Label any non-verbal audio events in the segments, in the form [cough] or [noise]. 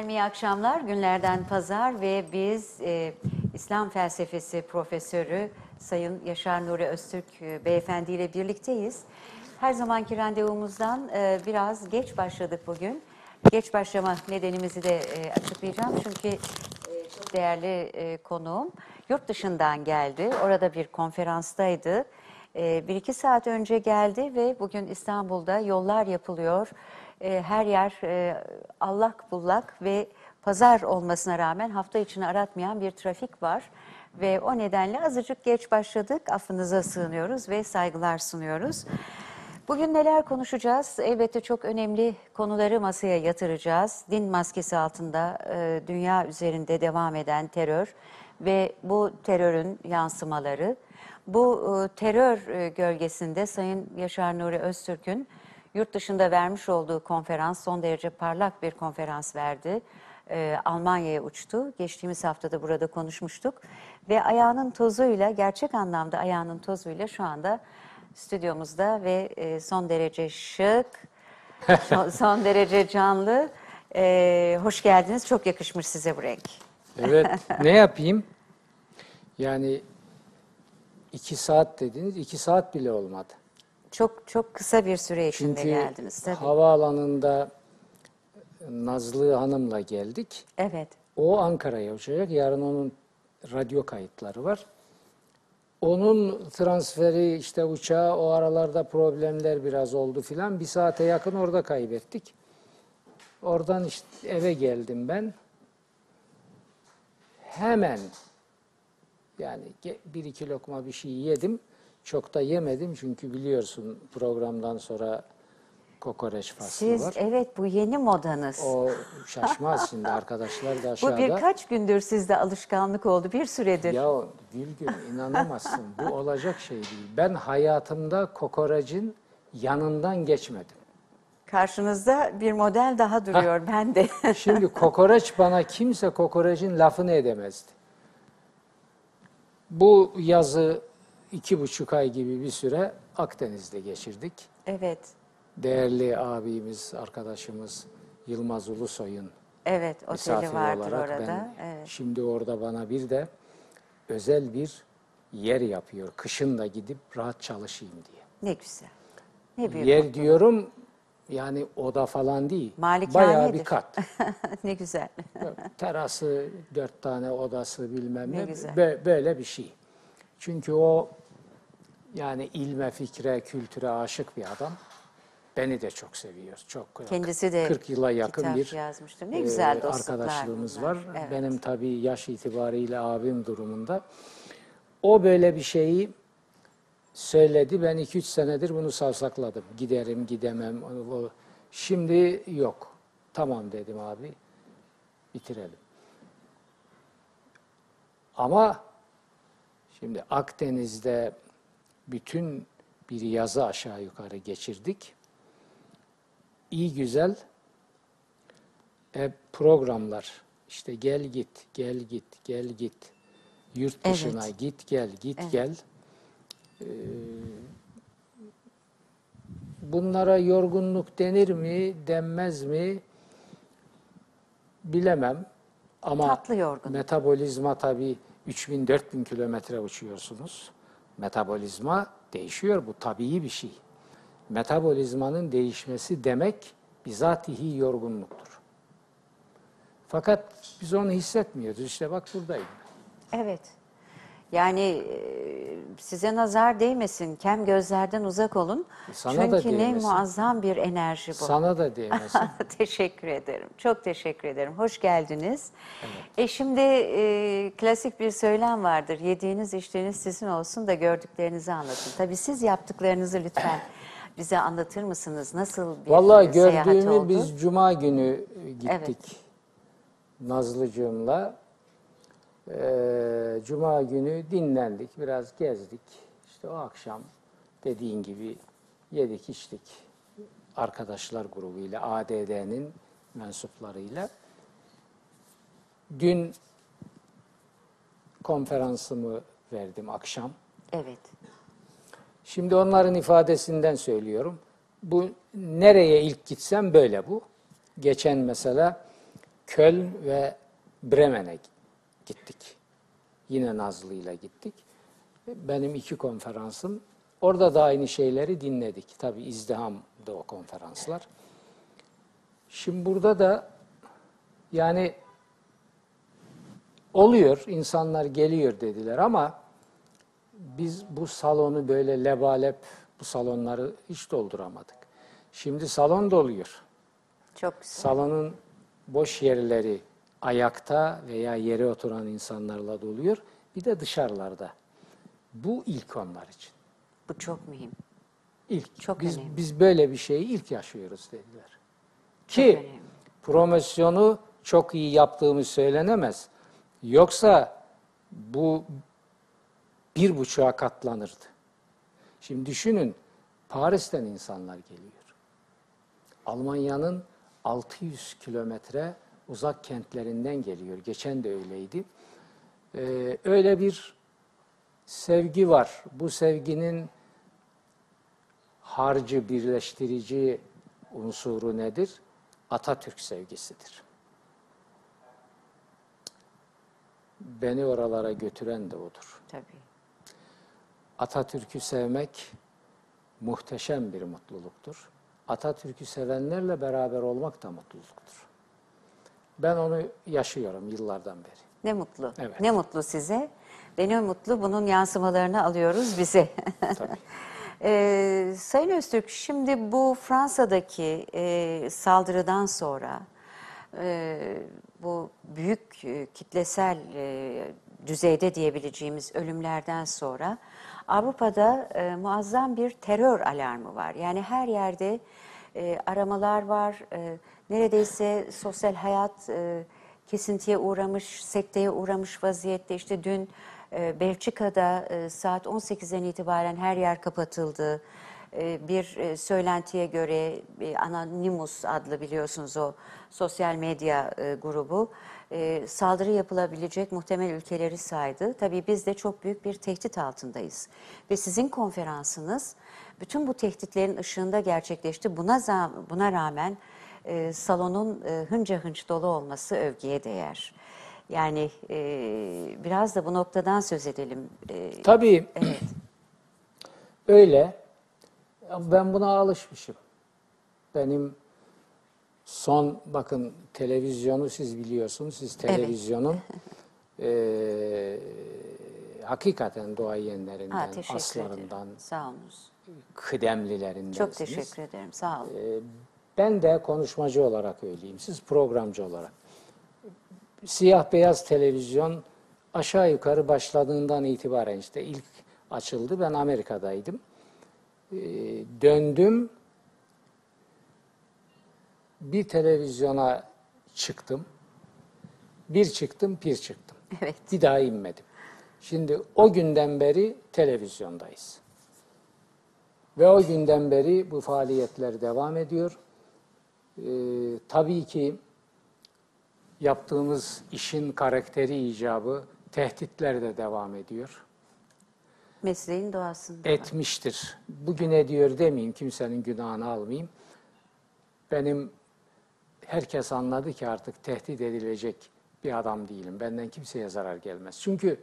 Efendim iyi akşamlar. Günlerden pazar ve biz e, İslam felsefesi profesörü Sayın Yaşar Nuri Öztürk e, beyefendi ile birlikteyiz. Her zamanki randevumuzdan e, biraz geç başladık bugün. Geç başlama nedenimizi de e, açıklayacağım çünkü e, çok değerli e, konuğum yurt dışından geldi. Orada bir konferanstaydı. E, bir iki saat önce geldi ve bugün İstanbul'da yollar yapılıyor. E, her yer e, allak bullak ve pazar olmasına rağmen hafta içini aratmayan bir trafik var. Ve o nedenle azıcık geç başladık. Affınıza sığınıyoruz ve saygılar sunuyoruz. Bugün neler konuşacağız? Elbette çok önemli konuları masaya yatıracağız. Din maskesi altında e, dünya üzerinde devam eden terör ve bu terörün yansımaları. Bu e, terör e, gölgesinde Sayın Yaşar Nuri Öztürk'ün yurt dışında vermiş olduğu konferans son derece parlak bir konferans verdi. E, Almanya'ya uçtu. Geçtiğimiz haftada burada konuşmuştuk. Ve ayağının tozuyla, gerçek anlamda ayağının tozuyla şu anda stüdyomuzda ve e, son derece şık, [laughs] son, son derece canlı. E, hoş geldiniz. Çok yakışmış size bu renk. Evet, [laughs] ne yapayım? Yani iki saat dediniz, iki saat bile olmadı. Çok çok kısa bir süre içinde Çünkü geldiniz tabii. havaalanında Nazlı Hanım'la geldik. Evet. O Ankara'ya uçacak. Yarın onun radyo kayıtları var. Onun transferi işte uçağı o aralarda problemler biraz oldu filan. Bir saate yakın orada kaybettik. Oradan işte eve geldim ben. Hemen yani bir iki lokma bir şey yedim. Çok da yemedim çünkü biliyorsun programdan sonra kokoreç faslı Siz var. evet bu yeni modanız. O şaşmaz şimdi arkadaşlar da bu aşağıda. birkaç gündür sizde alışkanlık oldu bir süredir. Ya Gülgün inanamazsın bu olacak şey değil. Ben hayatımda kokorecin yanından geçmedim. Karşınızda bir model daha duruyor ben de. [laughs] Şimdi kokoreç bana kimse kokorecin lafını edemezdi. Bu yazı iki buçuk ay gibi bir süre Akdeniz'de geçirdik. evet. Değerli abimiz, arkadaşımız Yılmaz Ulusoy'un Evet misafiri vardır olarak orada. ben Evet. şimdi orada bana bir de özel bir yer yapıyor. Kışın da gidip rahat çalışayım diye. Ne güzel. Ne büyük. Yer diyorum yani oda falan değil. Malikanedir. Bayağı bir kat. [laughs] ne güzel. Terası, dört tane odası bilmem Ne ne. güzel. Bö- Böyle bir şey. Çünkü o yani ilme, fikre, kültüre aşık bir adam. Beni de çok seviyor. Çok Kendisi de 40 yıla yakın bir yazmıştır. Ne e, güzel arkadaşlığımız bunlar. var. Evet. Benim tabii yaş itibariyle abim durumunda. O böyle bir şeyi söyledi. Ben 2-3 senedir bunu savsakladım. Giderim, gidemem. Şimdi yok. Tamam dedim abi. Bitirelim. Ama şimdi Akdeniz'de bütün bir yazı aşağı yukarı geçirdik. İyi güzel hep programlar işte gel git, gel git, gel git. Yurt dışına Evet. git gel, git Evet. gel. Ee, bunlara yorgunluk denir mi, denmez mi bilemem. Ama Tatlı yorgunluk. metabolizma tabii 3000-4000 kilometre uçuyorsunuz. Metabolizma değişiyor. Bu tabii bir şey. Metabolizmanın değişmesi demek bizatihi yorgunluktur. Fakat biz onu hissetmiyoruz. İşte bak buradayım. Evet. Yani size nazar değmesin. Kem gözlerden uzak olun. Sana da Çünkü ne değmesin. muazzam bir enerji bu. Sana da [laughs] değmesin. teşekkür ederim. Çok teşekkür ederim. Hoş geldiniz. E şimdi e, klasik bir söylem vardır. Yediğiniz içtiğiniz sizin olsun da gördüklerinizi anlatın. Tabii siz yaptıklarınızı lütfen [laughs] bize anlatır mısınız? Nasıl bir Vallahi gördüğümü oldu? biz cuma günü gittik. Evet. Nazlıcığımla. Ee, cuma günü dinlendik, biraz gezdik. İşte o akşam dediğin gibi yedik içtik. Arkadaşlar grubuyla, ADD'nin mensuplarıyla. Dün konferansımı verdim akşam. Evet. Şimdi onların ifadesinden söylüyorum. Bu nereye ilk gitsem böyle bu. Geçen mesela Köln ve Bremen'e gittik. Yine Nazlı ile gittik. Benim iki konferansım. Orada da aynı şeyleri dinledik. Tabii izdihamdı o konferanslar. Şimdi burada da yani oluyor, insanlar geliyor dediler ama biz bu salonu böyle lebalep bu salonları hiç dolduramadık. Şimdi salon doluyor. Çok güzel. Salonun boş yerleri ayakta veya yere oturan insanlarla doluyor. Bir de dışarılarda. Bu ilk onlar için. Bu çok mühim. İlk. Çok biz önemli. biz böyle bir şeyi ilk yaşıyoruz dediler. Ki promosyonu çok iyi yaptığımız söylenemez. Yoksa bu bir buçuğa katlanırdı. Şimdi düşünün Paris'ten insanlar geliyor. Almanya'nın 600 kilometre uzak kentlerinden geliyor. Geçen de öyleydi. Ee, öyle bir sevgi var. Bu sevginin harcı, birleştirici unsuru nedir? Atatürk sevgisidir. Beni oralara götüren de odur. Tabii. Atatürk'ü sevmek muhteşem bir mutluluktur. Atatürk'ü sevenlerle beraber olmak da mutluluktur. Ben onu yaşıyorum yıllardan beri. Ne mutlu. Evet. Ne mutlu size. Ve ne mutlu bunun yansımalarını alıyoruz bize. Tabii. [laughs] Ee, Sayın Öztürk, şimdi bu Fransa'daki e, saldırıdan sonra e, bu büyük e, kitlesel e, düzeyde diyebileceğimiz ölümlerden sonra Avrupa'da e, muazzam bir terör alarmı var. Yani her yerde e, aramalar var. E, neredeyse sosyal hayat e, kesintiye uğramış, sekteye uğramış vaziyette. İşte dün e, Belçika'da e, saat 18'den itibaren her yer kapatıldı. E, bir e, söylentiye göre e, Anonymous adlı biliyorsunuz o sosyal medya e, grubu e, saldırı yapılabilecek muhtemel ülkeleri saydı. Tabii biz de çok büyük bir tehdit altındayız. Ve sizin konferansınız bütün bu tehditlerin ışığında gerçekleşti. Buna, buna rağmen e, salonun e, hınca hınç dolu olması övgüye değer. Yani e, biraz da bu noktadan söz edelim. E, Tabii evet, [clears throat] öyle. Ben buna alışmışım. Benim son bakın televizyonu siz biliyorsunuz. Siz Evet. televizyonun eee [laughs] hakikaten duayenlerinden, ha, aslarından, ederim. Sağ olunuz. kıdemlilerindensiniz. Çok teşekkür ederim. Sağ olun. Ee, Ben de konuşmacı olarak öyleyim. Siz programcı olarak. Siyah beyaz televizyon aşağı yukarı başladığından itibaren işte ilk açıldı. Ben Amerika'daydım. Ee, Döndüm. Bir televizyona çıktım. Bir çıktım, bir çıktım. Evet. Bir daha inmedim. Şimdi o günden beri televizyondayız. Ve o günden beri bu faaliyetler devam ediyor. Ee, tabii ki yaptığımız işin karakteri icabı tehditler de devam ediyor. Mesleğin doğasında. Etmiştir. Bugün ediyor demeyeyim, kimsenin günahını almayayım. Benim herkes anladı ki artık tehdit edilecek bir adam değilim. Benden kimseye zarar gelmez. Çünkü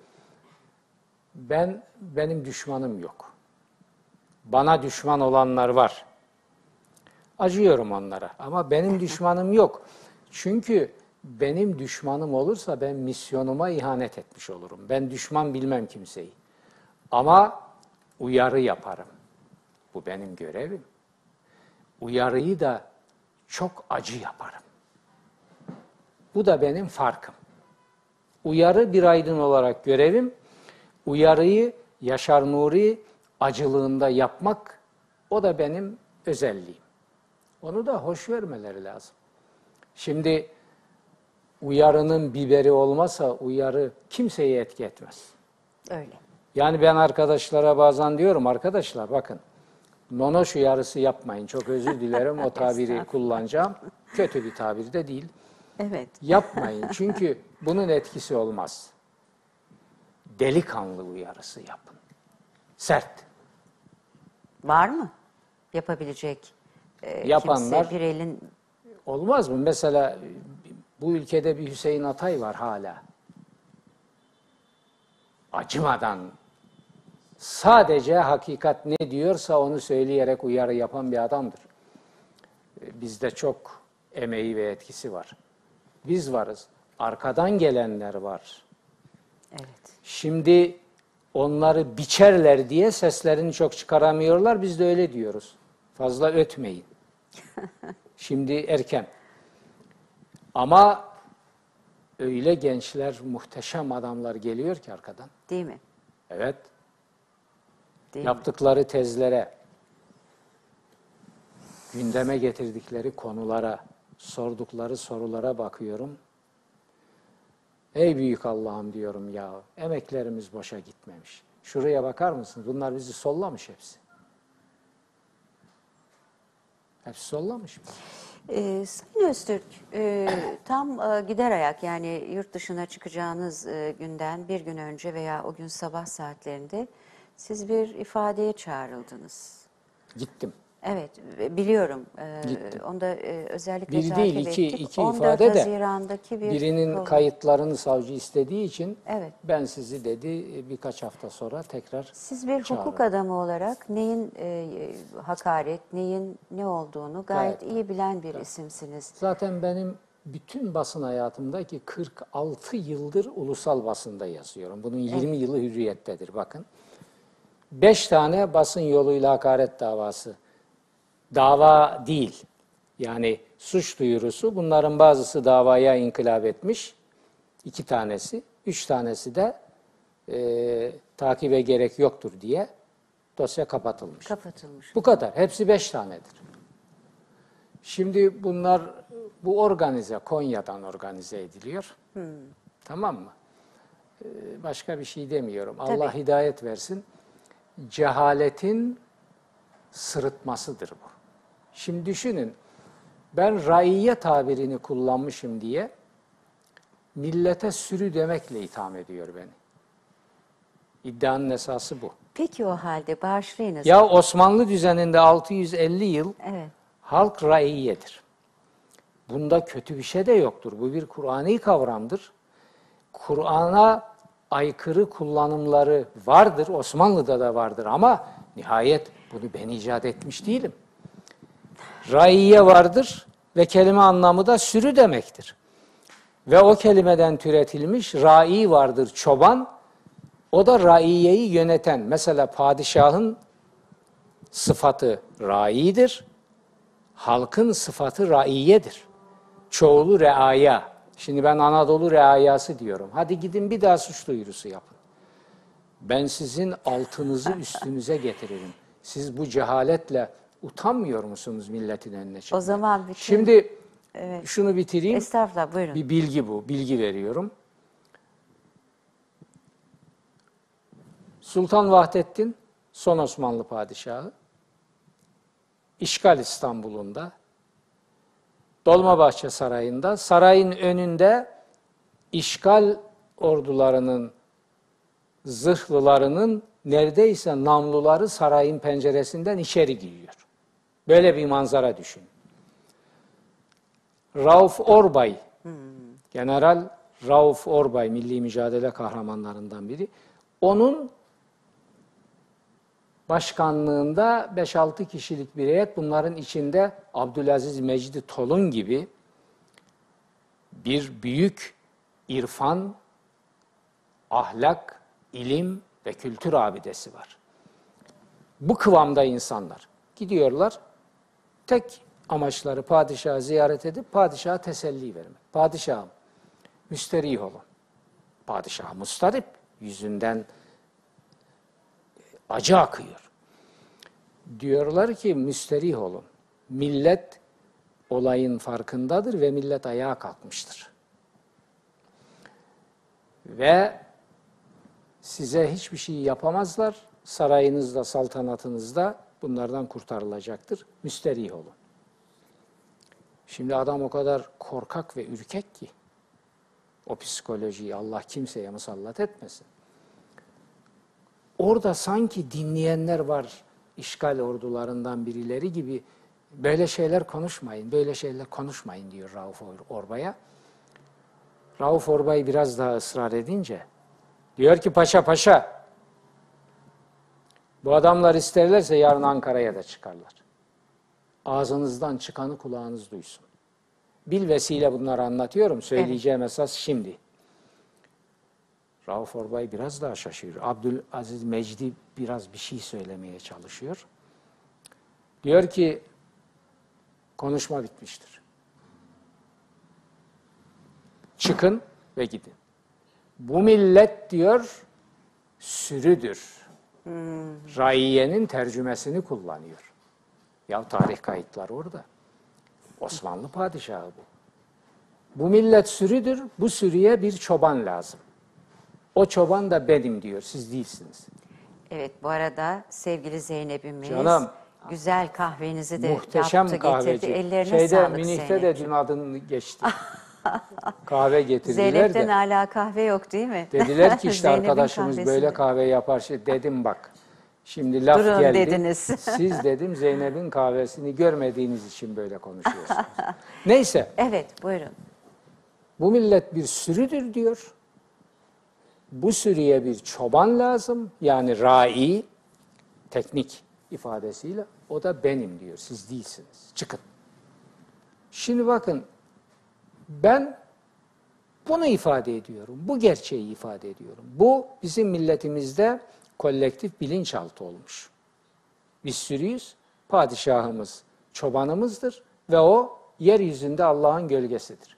ben benim düşmanım yok. Bana düşman olanlar var. Acıyorum onlara ama benim düşmanım yok. Çünkü benim düşmanım olursa ben misyonuma ihanet etmiş olurum. Ben düşman bilmem kimseyi. Ama uyarı yaparım. Bu benim görevim. Uyarıyı da çok acı yaparım. Bu da benim farkım. Uyarı bir aydın olarak görevim. Uyarıyı Yaşar Nuri acılığında yapmak o da benim özelliğim. Onu da hoş vermeleri lazım. Şimdi uyarının biberi olmasa uyarı kimseyi etki etmez. Öyle. Yani ben arkadaşlara bazen diyorum arkadaşlar bakın nonoş uyarısı yapmayın. Çok özür dilerim o [laughs] tabiri kullanacağım. Kötü bir tabir de değil. Evet. Yapmayın [laughs] çünkü bunun etkisi olmaz. Delikanlı uyarısı yapın. Sert. Var mı yapabilecek e, Yapanlar- kimse bir elin Olmaz mı? Mesela Bu ülkede bir Hüseyin Atay var hala. Acımadan sadece hakikat ne diyorsa onu söyleyerek uyarı yapan bir adamdır. E, Bizde çok emeği ve etkisi var. Biz varız. Arkadan gelenler var. Evet. Şimdi onları biçerler diye seslerini çok çıkaramıyorlar. Biz de öyle diyoruz. Fazla ötmeyin. [laughs] Şimdi erken. Ama öyle gençler, muhteşem adamlar geliyor ki arkadan. Değil mi? Evet. Değil mi? yaptıkları tezlere, gündeme getirdikleri konulara, sordukları sorulara bakıyorum. Ey büyük Allah'ım diyorum ya, emeklerimiz boşa gitmemiş. Şuraya bakar mısınız? Bunlar bizi sollamış hepsi. Hepsi sollamış. Ee, Sayın Öztürk, e, tam e, gider ayak yani yurt dışına çıkacağınız e, günden bir gün önce veya o gün sabah saatlerinde siz bir ifadeye çağrıldınız. Gittim. Evet, e, biliyorum. Ee, Gittim. Onu da e, özellikle Bir takip değil, iki- ettik. iki 14 ifade de Haziran'daki bir Birinin program. kayıtlarını savcı istediği için Evet. ben sizi dedi birkaç hafta sonra tekrar Siz bir hukuk çağırın. adamı olarak neyin e, hakaret, neyin ne olduğunu gayet Gayet. iyi bilen bir isimsiniz. Zaten benim bütün basın hayatımdaki 46 yıldır ulusal basında yazıyorum. Bunun 20 yılı hürriyettedir bakın. 5 tane basın yoluyla hakaret davası. Dava değil. Yani suç duyurusu. Bunların bazısı davaya inkılap etmiş. iki tanesi. Üç tanesi de e, takibe gerek yoktur diye dosya kapatılmış. Kapatılmış. Bu kadar. Hepsi beş tanedir. Şimdi bunlar bu organize Konya'dan organize ediliyor. Tamam mı? Ee, Başka bir şey demiyorum. Allah Tabii. hidayet versin. Cehaletin sırıtmasıdır bu. Şimdi düşünün. Ben raiye tabirini kullanmışım diye millete sürü demekle itham ediyor beni. İddianın esası bu. Peki o halde bağışlayınız. Ya Osmanlı düzeninde 650 yıl Evet. halk raiyedir. Bunda kötü bir şey de yoktur. Bu bir Kur'ani kavramdır. Kur'an'a aykırı kullanımları vardır. Osmanlı'da da vardır ama nihayet bunu ben icat etmiş değilim. Raiye vardır ve kelime anlamı da sürü demektir. Ve o kelimeden türetilmiş rai vardır çoban. O da raiyeyi yöneten. Mesela padişahın sıfatı raidir. Halkın sıfatı raiyedir. Çoğulu reaya. Şimdi ben Anadolu reayası diyorum. Hadi gidin bir daha suç duyurusu yapın. Ben sizin altınızı üstünüze getiririm. Siz bu cehaletle utanmıyor musunuz milletin önüne çıkmaya? O zaman bütün... Şimdi şunu bitireyim. Estağfurullah buyurun. Bir bilgi bu, bilgi veriyorum. Sultan Vahdettin, son Osmanlı padişahı, işgal İstanbul'unda, Dolmabahçe Sarayı'nda, sarayın önünde işgal ordularının, zırhlılarının neredeyse namluları sarayın penceresinden içeri giriyor. Böyle bir manzara düşün. Rauf Orbay, General Rauf Orbay, milli mücadele kahramanlarından biri. Onun başkanlığında 5-6 kişilik bir heyet, bunların içinde Abdülaziz Mecdi Tolun gibi bir büyük irfan, ahlak, ilim ve kültür abidesi var. Bu kıvamda insanlar gidiyorlar, tek amaçları padişahı ziyaret edip padişaha teselli vermek. Padişahım, müsterih olun. Padişah mustarip, yüzünden acı akıyor. Diyorlar ki müsterih olun. Millet olayın farkındadır ve millet ayağa kalkmıştır. Ve size hiçbir şey yapamazlar. Sarayınızda, saltanatınızda bunlardan kurtarılacaktır. Müsterih olun. Şimdi adam o kadar korkak ve ürkek ki o psikolojiyi Allah kimseye musallat etmesin. Orada sanki dinleyenler var işgal ordularından birileri gibi böyle şeyler konuşmayın, böyle şeyler konuşmayın diyor Rauf Or- Orbay'a. Rauf Orbay biraz daha ısrar edince diyor ki paşa paşa bu adamlar isterlerse yarın Ankara'ya da çıkarlar. Ağzınızdan çıkanı kulağınız duysun. Bil vesile bunları anlatıyorum. Söyleyeceğim esas şimdi. Rauf Orbay biraz daha şaşırıyor. Abdülaziz Mecdi biraz bir şey söylemeye çalışıyor. Diyor ki konuşma bitmiştir. Çıkın ve gidin. Bu millet diyor sürüdür. Raiyenin tercümesini kullanıyor. Ya tarih kayıtları orada. Osmanlı padişahı bu. Bu millet sürüdür, bu sürüye bir çoban lazım. O çoban da benim diyor, siz değilsiniz. Evet bu arada sevgili Zeynep'imiz Canım. güzel kahvenizi de Muhteşem yaptı kahveci. getirdi. Ellerine Şeyde, sağlık Münih'te Zeynep. de dün adını geçti. [laughs] Kahve getirdiler Zeynep'ten de. hala kahve yok değil mi? Dediler ki [laughs] işte arkadaşımız böyle kahve yapar. Şey, dedim bak. Şimdi laf Durun geldi. dediniz. [laughs] Siz dedim Zeynep'in kahvesini görmediğiniz için böyle konuşuyorsunuz. [laughs] Neyse. Evet buyurun. Bu millet bir sürüdür diyor. Bu sürüye bir çoban lazım. Yani rai, teknik ifadesiyle. O da benim diyor. Siz değilsiniz. Çıkın. Şimdi bakın ben bunu ifade ediyorum. Bu gerçeği ifade ediyorum. Bu bizim milletimizde kolektif bilinçaltı olmuş. Biz sürüyüz, padişahımız çobanımızdır ve o yeryüzünde Allah'ın gölgesidir.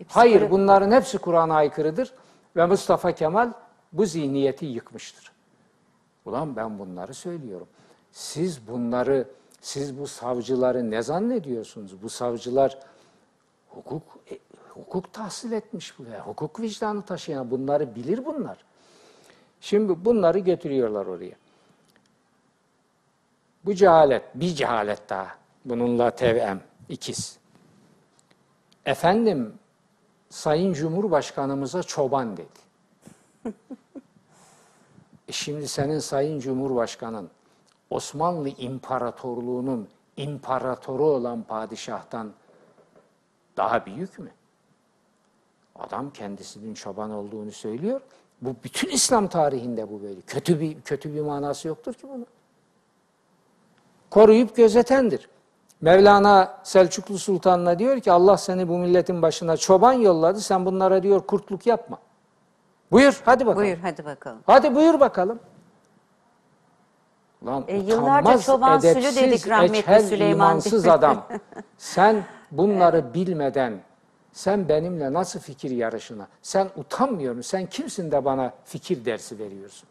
E, Hayır bunların hepsi Kur'an'a aykırıdır ve Mustafa Kemal bu zihniyeti yıkmıştır. Ulan ben bunları söylüyorum. Siz bunları, siz bu savcıları ne zannediyorsunuz? Bu savcılar hukuk e, hukuk tahsil etmiş bu ya. Hukuk vicdanı taşıyan bunları bilir bunlar. Şimdi bunları götürüyorlar oraya. Bu cehalet, bir cehalet daha. Bununla tevem, ikiz. Efendim, Sayın Cumhurbaşkanımıza çoban dedi. [laughs] E şimdi senin Sayın Cumhurbaşkanın Osmanlı İmparatorluğu'nun imparatoru olan padişahtan daha büyük mü? Adam kendisinin çoban olduğunu söylüyor. Bu bütün İslam tarihinde bu böyle. Kötü bir kötü bir manası yoktur ki bunun. Koruyup gözetendir. Mevlana Selçuklu Sultan'la diyor ki Allah seni bu milletin başına çoban yolladı. Sen bunlara diyor kurtluk yapma. Buyur hadi bakalım. Buyur hadi bakalım. Hadi buyur bakalım. Lan E, yıllarca çoban sülü edepsiz, dedik rahmetli Süleyman adam. [laughs] Sen bunları bilmeden sen benimle nasıl fikir yarışına? Sen utanmıyor musun? Sen kimsin de bana fikir dersi veriyorsun?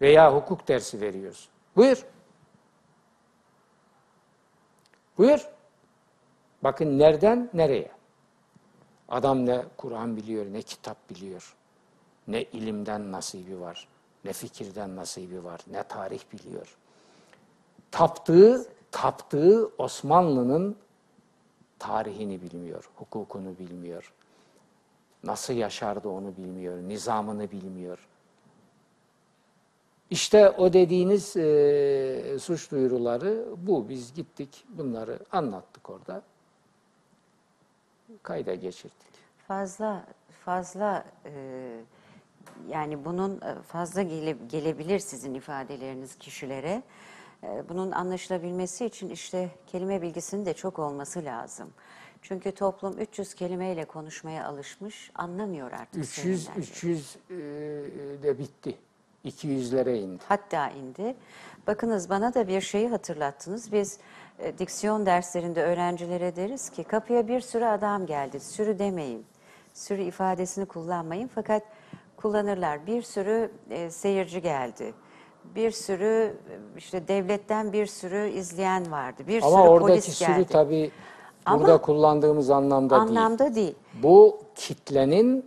Veya hukuk dersi veriyorsun? Buyur. Buyur. Bakın nereden nereye? Adam ne Kur'an biliyor, ne kitap biliyor, ne ilimden nasibi var, ne fikirden nasibi var, ne tarih biliyor. Taptığı, taptığı Osmanlı'nın tarihini bilmiyor, hukukunu bilmiyor. Nasıl yaşardı onu bilmiyor, nizamını bilmiyor. İşte o dediğiniz e, suç duyuruları bu. Biz gittik bunları anlattık orada. Kayda geçirdik. Fazla fazla e, yani bunun e, fazla gele, gelebilir sizin ifadeleriniz kişilere. E, bunun anlaşılabilmesi için işte kelime bilgisinin de çok olması lazım. Çünkü toplum 300 kelimeyle konuşmaya alışmış, anlamıyor artık 300 söylenenleri. 300 e, de bitti. 200'lere indi. Hatta indi. Bakınız bana da bir şeyi hatırlattınız. Biz e, diksiyon derslerinde öğrencilere deriz ki kapıya bir sürü adam geldi. Sürü demeyin. Sürü ifadesini kullanmayın fakat kullanırlar. Bir sürü e, seyirci geldi. Bir sürü işte devletten bir sürü izleyen vardı. Bir Ama sürü oradaki polis sürü geldi. tabii Ama burada kullandığımız anlamda, değil. Anlamda değil. Bu kitlenin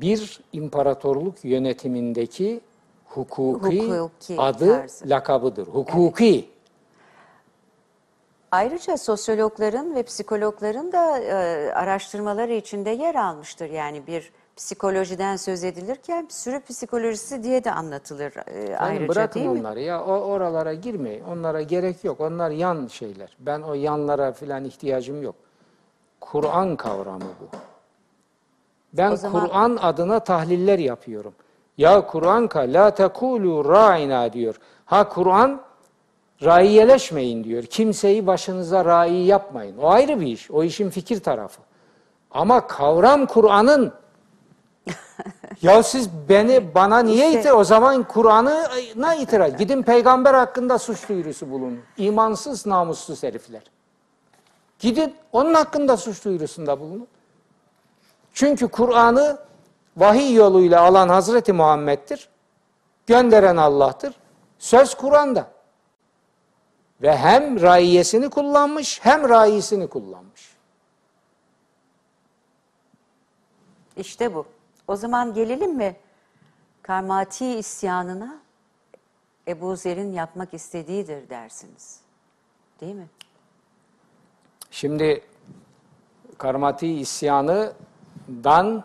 bir imparatorluk yönetimindeki hukuki, Hukuki adı, tarzı. lakabıdır. Hukuki. Ayrıca sosyologların ve psikologların da e, araştırmaları içinde yer almıştır. Yani bir psikolojiden söz edilirken sürü psikolojisi diye de anlatılır e, Yani ayrıca bırakın değil mi? onları ya o oralara girmeyin. Onlara gerek yok. Onlar yan şeyler. Ben o yanlara falan ihtiyacım yok. Kur'an kavramı bu. Ben zaman- Kur'an adına tahliller yapıyorum. Ya Kur'an ka la tekulu ra'ina diyor. Ha Kur'an raiyeleşmeyin diyor. Kimseyi başınıza rai yapmayın. O ayrı bir iş. O işin fikir tarafı. Ama kavram Kur'an'ın ya siz beni bana niye İşte- ite o zaman Kur'an'ına itiraz. Gidin peygamber hakkında suç duyurusu bulun. İmansız namussuz herifler. Gidin onun hakkında suç duyurusunda bulunun. Çünkü Kur'an'ı vahiy yoluyla alan Hazreti Muhammed'dir. Gönderen Allah'tır. Söz Kur'an'da. Ve hem raiyesini kullanmış hem raiyesini kullanmış. İşte bu. O zaman gelelim mi Karmati isyanına Ebu Zer'in yapmak istediğidir dersiniz. Değil mi? Şimdi Karmati isyanıdan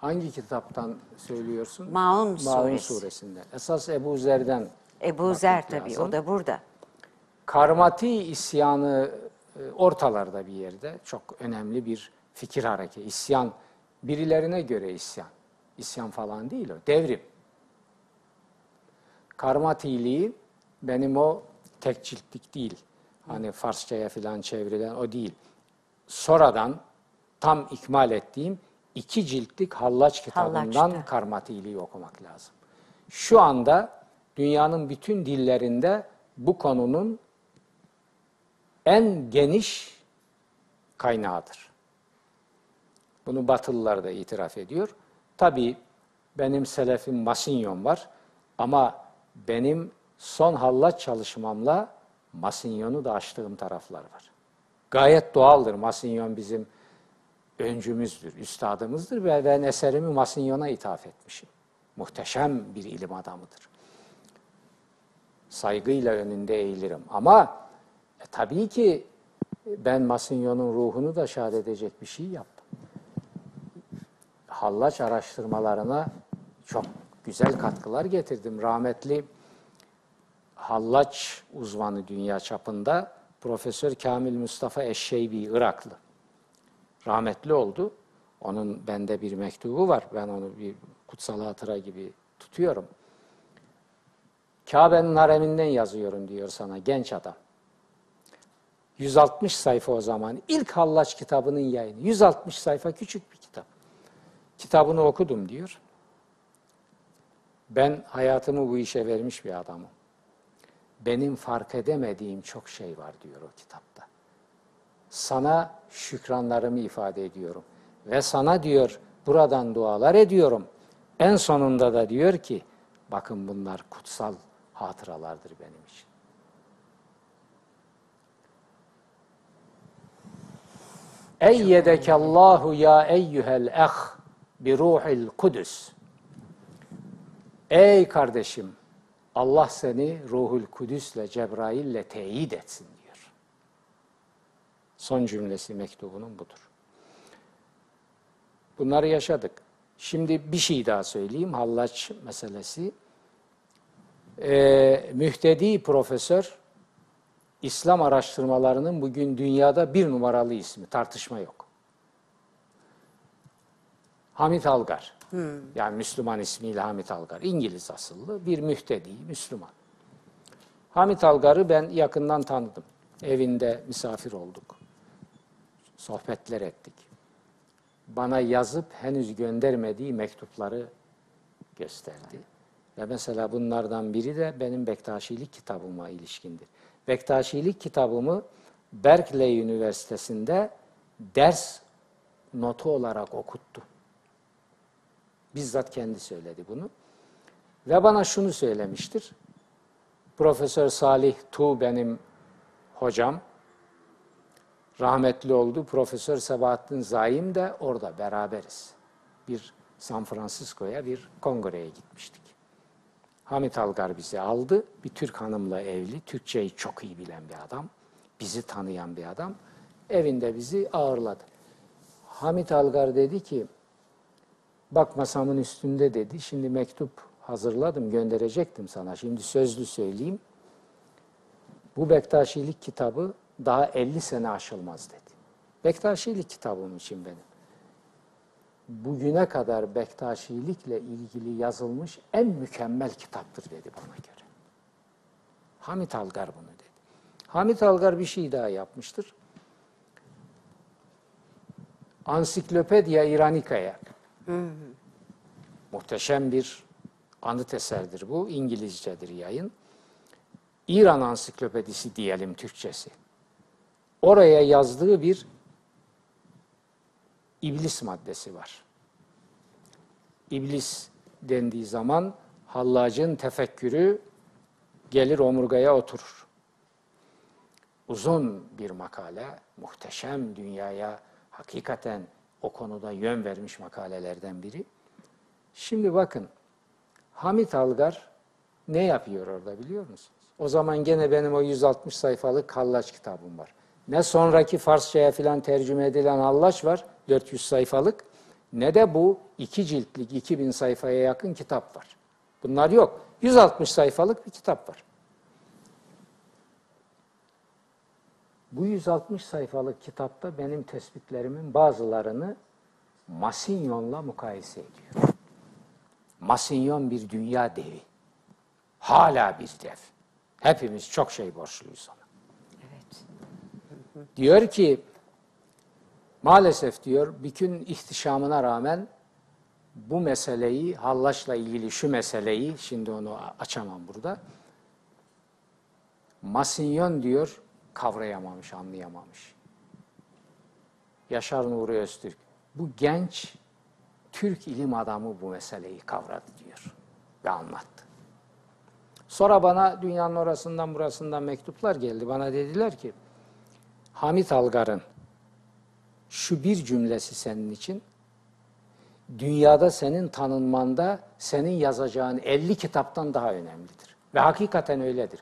hangi kitaptan söylüyorsun? Maun Maun suresi. suresinden. Esas Ebu Zer'den Ebu Zer tabii lazım. o da burada. Karmati isyanı e, ortalarda bir yerde çok önemli bir fikir hareketi. İsyan birilerine göre isyan. İsyan falan değil o. Devrim. Karmatiliği benim o tek ciltlik değil. Hani Farsçaya falan çevrilen o değil. Sonradan tam ikmal ettiğim iki ciltlik Hallaç kitabından Hallaç'ta. Karmatiliği okumak lazım. Şu anda dünyanın bütün dillerinde bu konunun en geniş kaynağıdır. Bunu Batılılar da itiraf ediyor. Tabii benim selefim Masinyon var ama benim son hallat çalışmamla Masinyon'u da açtığım taraflar var. Gayet doğaldır. Masinyon bizim öncümüzdür, üstadımızdır ve ben eserimi Masinyon'a ithaf etmişim. Muhteşem bir ilim adamıdır. Saygıyla önünde eğilirim. Ama e, tabii ki ben Masinyon'un ruhunu da şad edecek bir şey yaptım. Hallaç araştırmalarına çok güzel katkılar getirdim. Rahmetli Hallaç uzmanı dünya çapında Profesör Kamil Mustafa Eşşeybi Iraklı. Rahmetli oldu. Onun bende bir mektubu var. Ben onu bir kutsal hatıra gibi tutuyorum. Kabe'nin hareminden yazıyorum diyor sana genç adam. 160 sayfa o zaman. İlk Hallaç kitabının yayını. 160 sayfa küçük bir. Kitabını okudum diyor. Ben hayatımı bu işe vermiş bir adamım. Benim fark edemediğim çok şey var diyor o kitapta. Sana şükranlarımı ifade ediyorum. Ve sana diyor buradan dualar ediyorum. En sonunda da diyor ki bakın bunlar kutsal hatıralardır benim için. Eyyedekallahu ya eyyuhel eh bi ruhil kudüs. Ey kardeşim Allah seni ruhul kudüsle Cebrail'le teyit etsin diyor. Son cümlesi mektubunun budur. Bunları yaşadık. Şimdi bir şey daha söyleyeyim. Hallaç meselesi. Ee, mühtedi profesör İslam araştırmalarının bugün dünyada bir numaralı ismi. Tartışma yok. Hamit Algar. Yani Müslüman ismiyle Hamit Algar. İngiliz asıllı bir mühtedi, Müslüman. Hamit Algar'ı ben yakından tanıdım. Evinde misafir olduk. Sohbetler ettik. Bana yazıp henüz göndermediği mektupları gösterdi. Ve mesela bunlardan biri de benim Bektaşilik kitabıma ilişkindir. Bektaşilik kitabımı Berkeley Üniversitesi'nde ders notu olarak okuttu. Bizzat kendi söyledi bunu. Ve bana şunu söylemiştir. Profesör Salih Tu benim hocam. Rahmetli oldu. Profesör Sabahattin Zaim de orada beraberiz. Bir San Francisco'ya bir kongreye gitmiştik. Hamit Algar bizi aldı. Bir Türk hanımla evli. Türkçeyi çok iyi bilen bir adam. Bizi tanıyan bir adam. Evinde bizi ağırladı. Hamit Algar dedi ki, bak masamın üstünde dedi. Şimdi mektup hazırladım, gönderecektim sana. Şimdi sözlü söyleyeyim. Bu Bektaşilik kitabı daha 50 sene aşılmaz dedi. Bektaşilik kitabım için benim. Bugüne kadar Bektaşilikle ilgili yazılmış en mükemmel kitaptır dedi bana göre. Hamit Algar bunu dedi. Hamit Algar bir şey daha yapmıştır. Ansiklopedya Iranika'ya muhteşem bir anıt eserdir bu. İngilizcedir yayın. İran Ansiklopedisi diyelim Türkçesi. Oraya yazdığı bir iblis maddesi var. İblis dendiği zaman hallacın tefekkürü gelir omurgaya oturur. Uzun bir makale, muhteşem dünyaya hakikaten o konuda yön vermiş makalelerden biri. Şimdi bakın, Hamit Algar ne yapıyor orada biliyor musunuz? O zaman gene benim o 160 sayfalık Hallaç kitabım var. Ne sonraki Farsçaya filan tercüme edilen Hallaç var, 400 sayfalık, ne de bu iki ciltlik 2000 sayfaya yakın kitap var. Bunlar yok. 160 sayfalık bir kitap var. Bu 160 sayfalık kitapta benim tespitlerimin bazılarını Masinyon'la mukayese ediyor. Masinyon bir dünya devi. Hala bir dev. Hepimiz çok şey borçluyuz ona. Evet. Diyor ki maalesef diyor bütün ihtişamına rağmen bu meseleyi Hallaç'la ilgili şu meseleyi şimdi onu açamam burada. Masinyon diyor kavrayamamış, anlayamamış. Yaşar Nuri Öztürk. Bu genç Türk ilim adamı bu meseleyi kavradı diyor ve anlattı. Sonra bana dünyanın orasından burasından mektuplar geldi. Bana dediler ki Hamit Algar'ın şu bir cümlesi senin için dünyada senin tanınmanda senin yazacağın 50 kitaptan daha önemlidir. Ve hakikaten öyledir.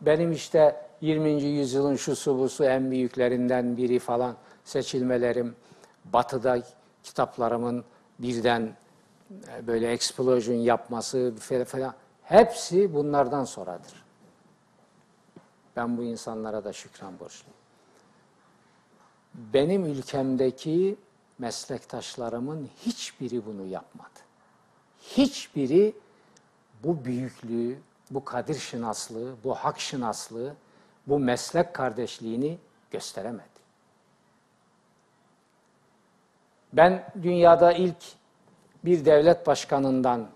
Benim işte 20. yüzyılın şu su bu su en büyüklerinden biri falan seçilmelerim, batıda kitaplarımın birden e, böyle explosion yapması falan hepsi bunlardan sonradır. Ben bu insanlara da şükran borçluyum. Benim ülkemdeki meslektaşlarımın hiçbiri bunu yapmadı. Hiçbiri bu büyüklüğü, bu kadir şinaslığı, bu hak şinaslığı, bu meslek kardeşliğini gösteremedi. Ben dünyada ilk bir devlet başkanından,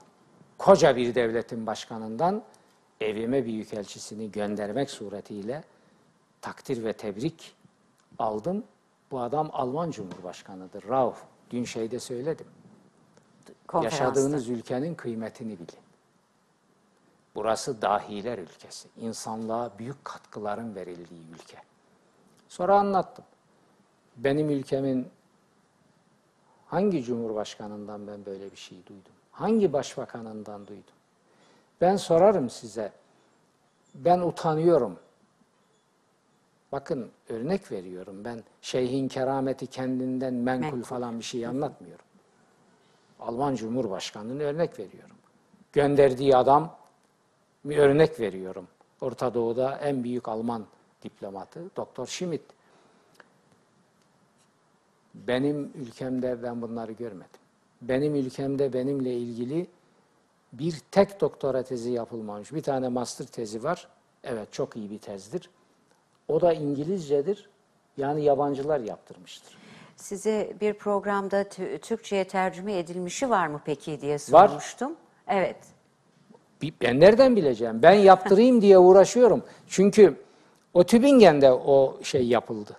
koca bir devletin başkanından evime büyükelçisini göndermek suretiyle takdir ve tebrik aldım. Bu adam Alman Cumhurbaşkanıdır. Rauf. Dün şeyde söyledim. Yaşadığınız ülkenin kıymetini bilin. Burası dahiler ülkesi. İnsanlığa büyük katkıların verildiği ülke. Sonra anlattım. Benim ülkemin hangi cumhurbaşkanından ben böyle bir şey duydum? Hangi başbakanından duydum? Ben sorarım size. Ben utanıyorum. Bakın örnek veriyorum. Ben şeyhin kerameti kendinden menkul Menkul. falan bir şey anlatmıyorum. Alman Cumhurbaşkanı'nın örnek veriyorum. Gönderdiği adam bir örnek veriyorum. Orta Doğu'da en büyük Alman diplomatı Doktor Schmidt. Benim ülkemde ben bunları görmedim. Benim ülkemde benimle ilgili bir tek doktora tezi yapılmamış. Bir tane master tezi var. Evet çok iyi bir tezdir. O da İngilizcedir. Yani yabancılar yaptırmıştır. Size bir programda tü- Türkçe'ye tercüme edilmişi var mı peki diye sormuştum. Evet. Ben nereden bileceğim? Ben yaptırayım diye uğraşıyorum. Çünkü o Tübingen'de o şey yapıldı.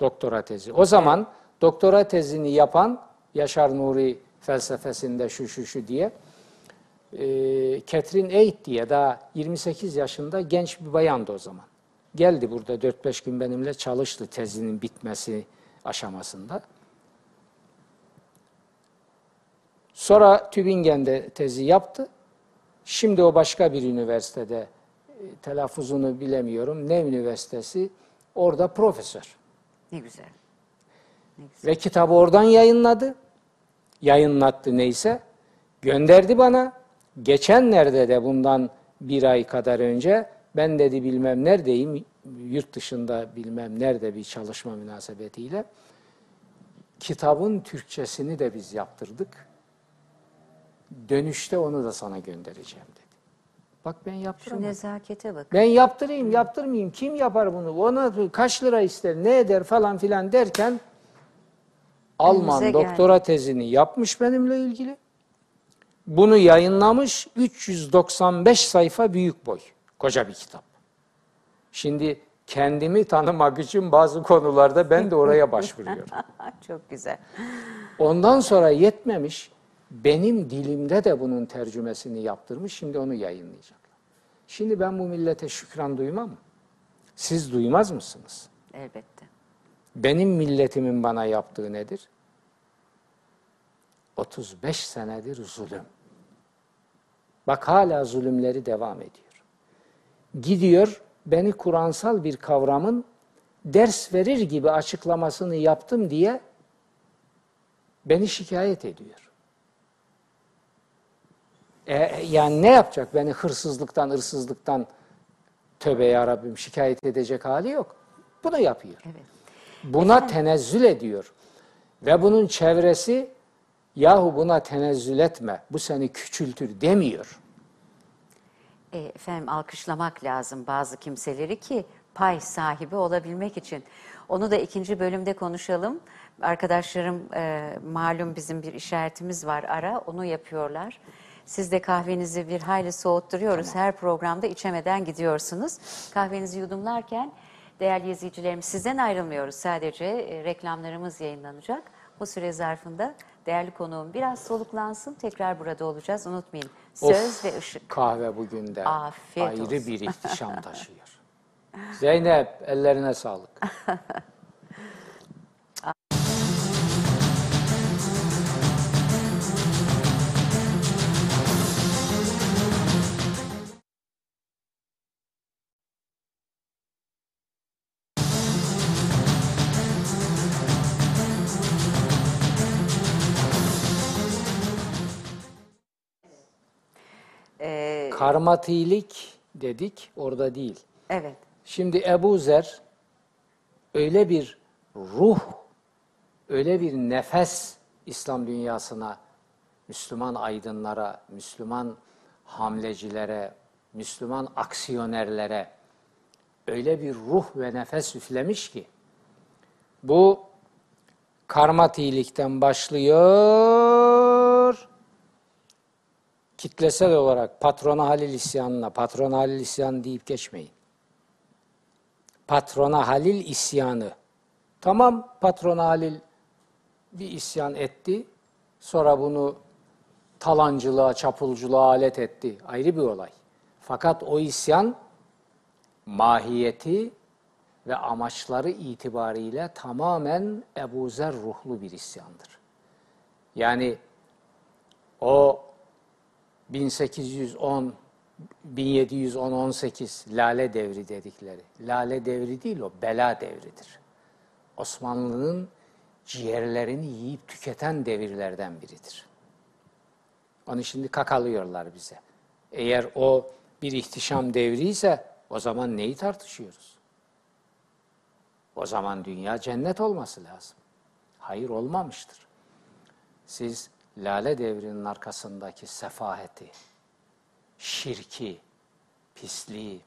Doktora tezi. O zaman doktora tezini yapan Yaşar Nuri felsefesinde şu şu şu diye e, Catherine Eid diye daha 28 yaşında genç bir bayandı o zaman. Geldi burada 4-5 gün benimle çalıştı tezinin bitmesi aşamasında. Sonra Tübingen'de tezi yaptı. Şimdi o başka bir üniversitede e, telaffuzunu bilemiyorum. Ne üniversitesi? Orada profesör. Ne güzel. Ve kitabı oradan yayınladı. Yayınlattı neyse. Gönderdi bana. Geçenlerde de bundan bir ay kadar önce ben dedi bilmem neredeyim. Yurt dışında bilmem nerede bir çalışma münasebetiyle. kitabın Türkçesini de biz yaptırdık. Dönüşte onu da sana göndereceğim dedi. Bak ben Şu yaptıramadım. nezakete bak. Ben yaptırayım, yaptırmayayım. Kim yapar bunu? Ona kaç lira ister, ne eder falan filan derken Alman Elimize doktora tezini yapmış benimle ilgili. Bunu yayınlamış 395 sayfa büyük boy. Koca bir kitap. Şimdi kendimi tanımak için bazı konularda ben de oraya başvuruyorum. [laughs] Çok güzel. Ondan sonra yetmemiş. Benim dilimde de bunun tercümesini yaptırmış. Şimdi onu yayınlayacaklar. Şimdi ben bu millete şükran duymam? Siz duymaz mısınız? Elbette. Benim milletimin bana yaptığı nedir? 35 senedir zulüm. Bak hala zulümleri devam ediyor. Gidiyor beni Kur'ansal bir kavramın ders verir gibi açıklamasını yaptım diye beni şikayet ediyor. E, yani ne yapacak? Beni hırsızlıktan, hırsızlıktan tövbe ya Rabbim şikayet edecek hali yok. Bunu yapıyor. Evet. Buna tenezzül ediyor. Ve bunun çevresi yahu buna tenezzül etme, bu seni küçültür demiyor. E, efendim alkışlamak lazım bazı kimseleri ki pay sahibi olabilmek için. Onu da ikinci bölümde konuşalım. Arkadaşlarım e, malum bizim bir işaretimiz var ara onu yapıyorlar. Siz de kahvenizi bir hayli soğutturuyoruz. Her programda içemeden gidiyorsunuz. Kahvenizi yudumlarken değerli izleyicilerimiz sizden ayrılmıyoruz. Sadece e, reklamlarımız yayınlanacak. Bu süre zarfında değerli konuğum biraz soluklansın. Tekrar burada olacağız. Unutmayın. Söz Of, ve ışık. Kahve bugün de Afiyet ayrı olsun. bir ihtişam taşıyor. Zeynep ellerine sağlık. [laughs] Karmatilik dedik orada değil. evet. Şimdi Ebu Zer öyle bir ruh, öyle bir nefes İslam dünyasına, Müslüman aydınlara, Müslüman hamlecilere, Müslüman aksiyonerlere öyle bir ruh ve nefes üflemiş ki bu karmatilikten başlıyor kitlesel olarak patrona Halil isyanına, patrona Halil isyanı deyip geçmeyin. Patrona Halil isyanı. Tamam patrona Halil bir isyan etti. Sonra bunu talancılığa, çapulculuğa alet etti. Ayrı bir olay. Fakat o isyan mahiyeti ve amaçları itibariyle tamamen Ebu Zer ruhlu bir isyandır. Yani o 1810 1710-18 Lale devri dedikleri. Lale devri değil o, bela devridir. Osmanlı'nın ciğerlerini yiyip tüketen devirlerden biridir. Onu şimdi kakalıyorlar bize. Eğer o bir ihtişam devri ise o zaman neyi tartışıyoruz? O zaman dünya cennet olması lazım. Hayır olmamıştır. Siz Lale devrinin arkasındaki sefaheti, şirki, pisliği,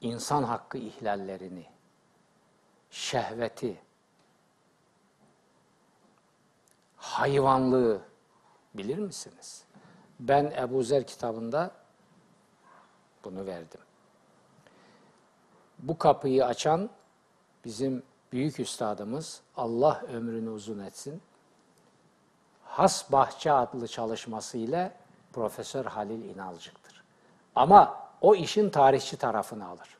insan hakkı ihlallerini, şehveti, hayvanlığı bilir misiniz? Ben Ebu Zer kitabında bunu verdim. Bu kapıyı açan bizim büyük üstadımız Allah ömrünü uzun etsin. Has Bahçe adlı çalışmasıyla Profesör Halil İnalcık'tır. Ama o işin tarihçi tarafını alır.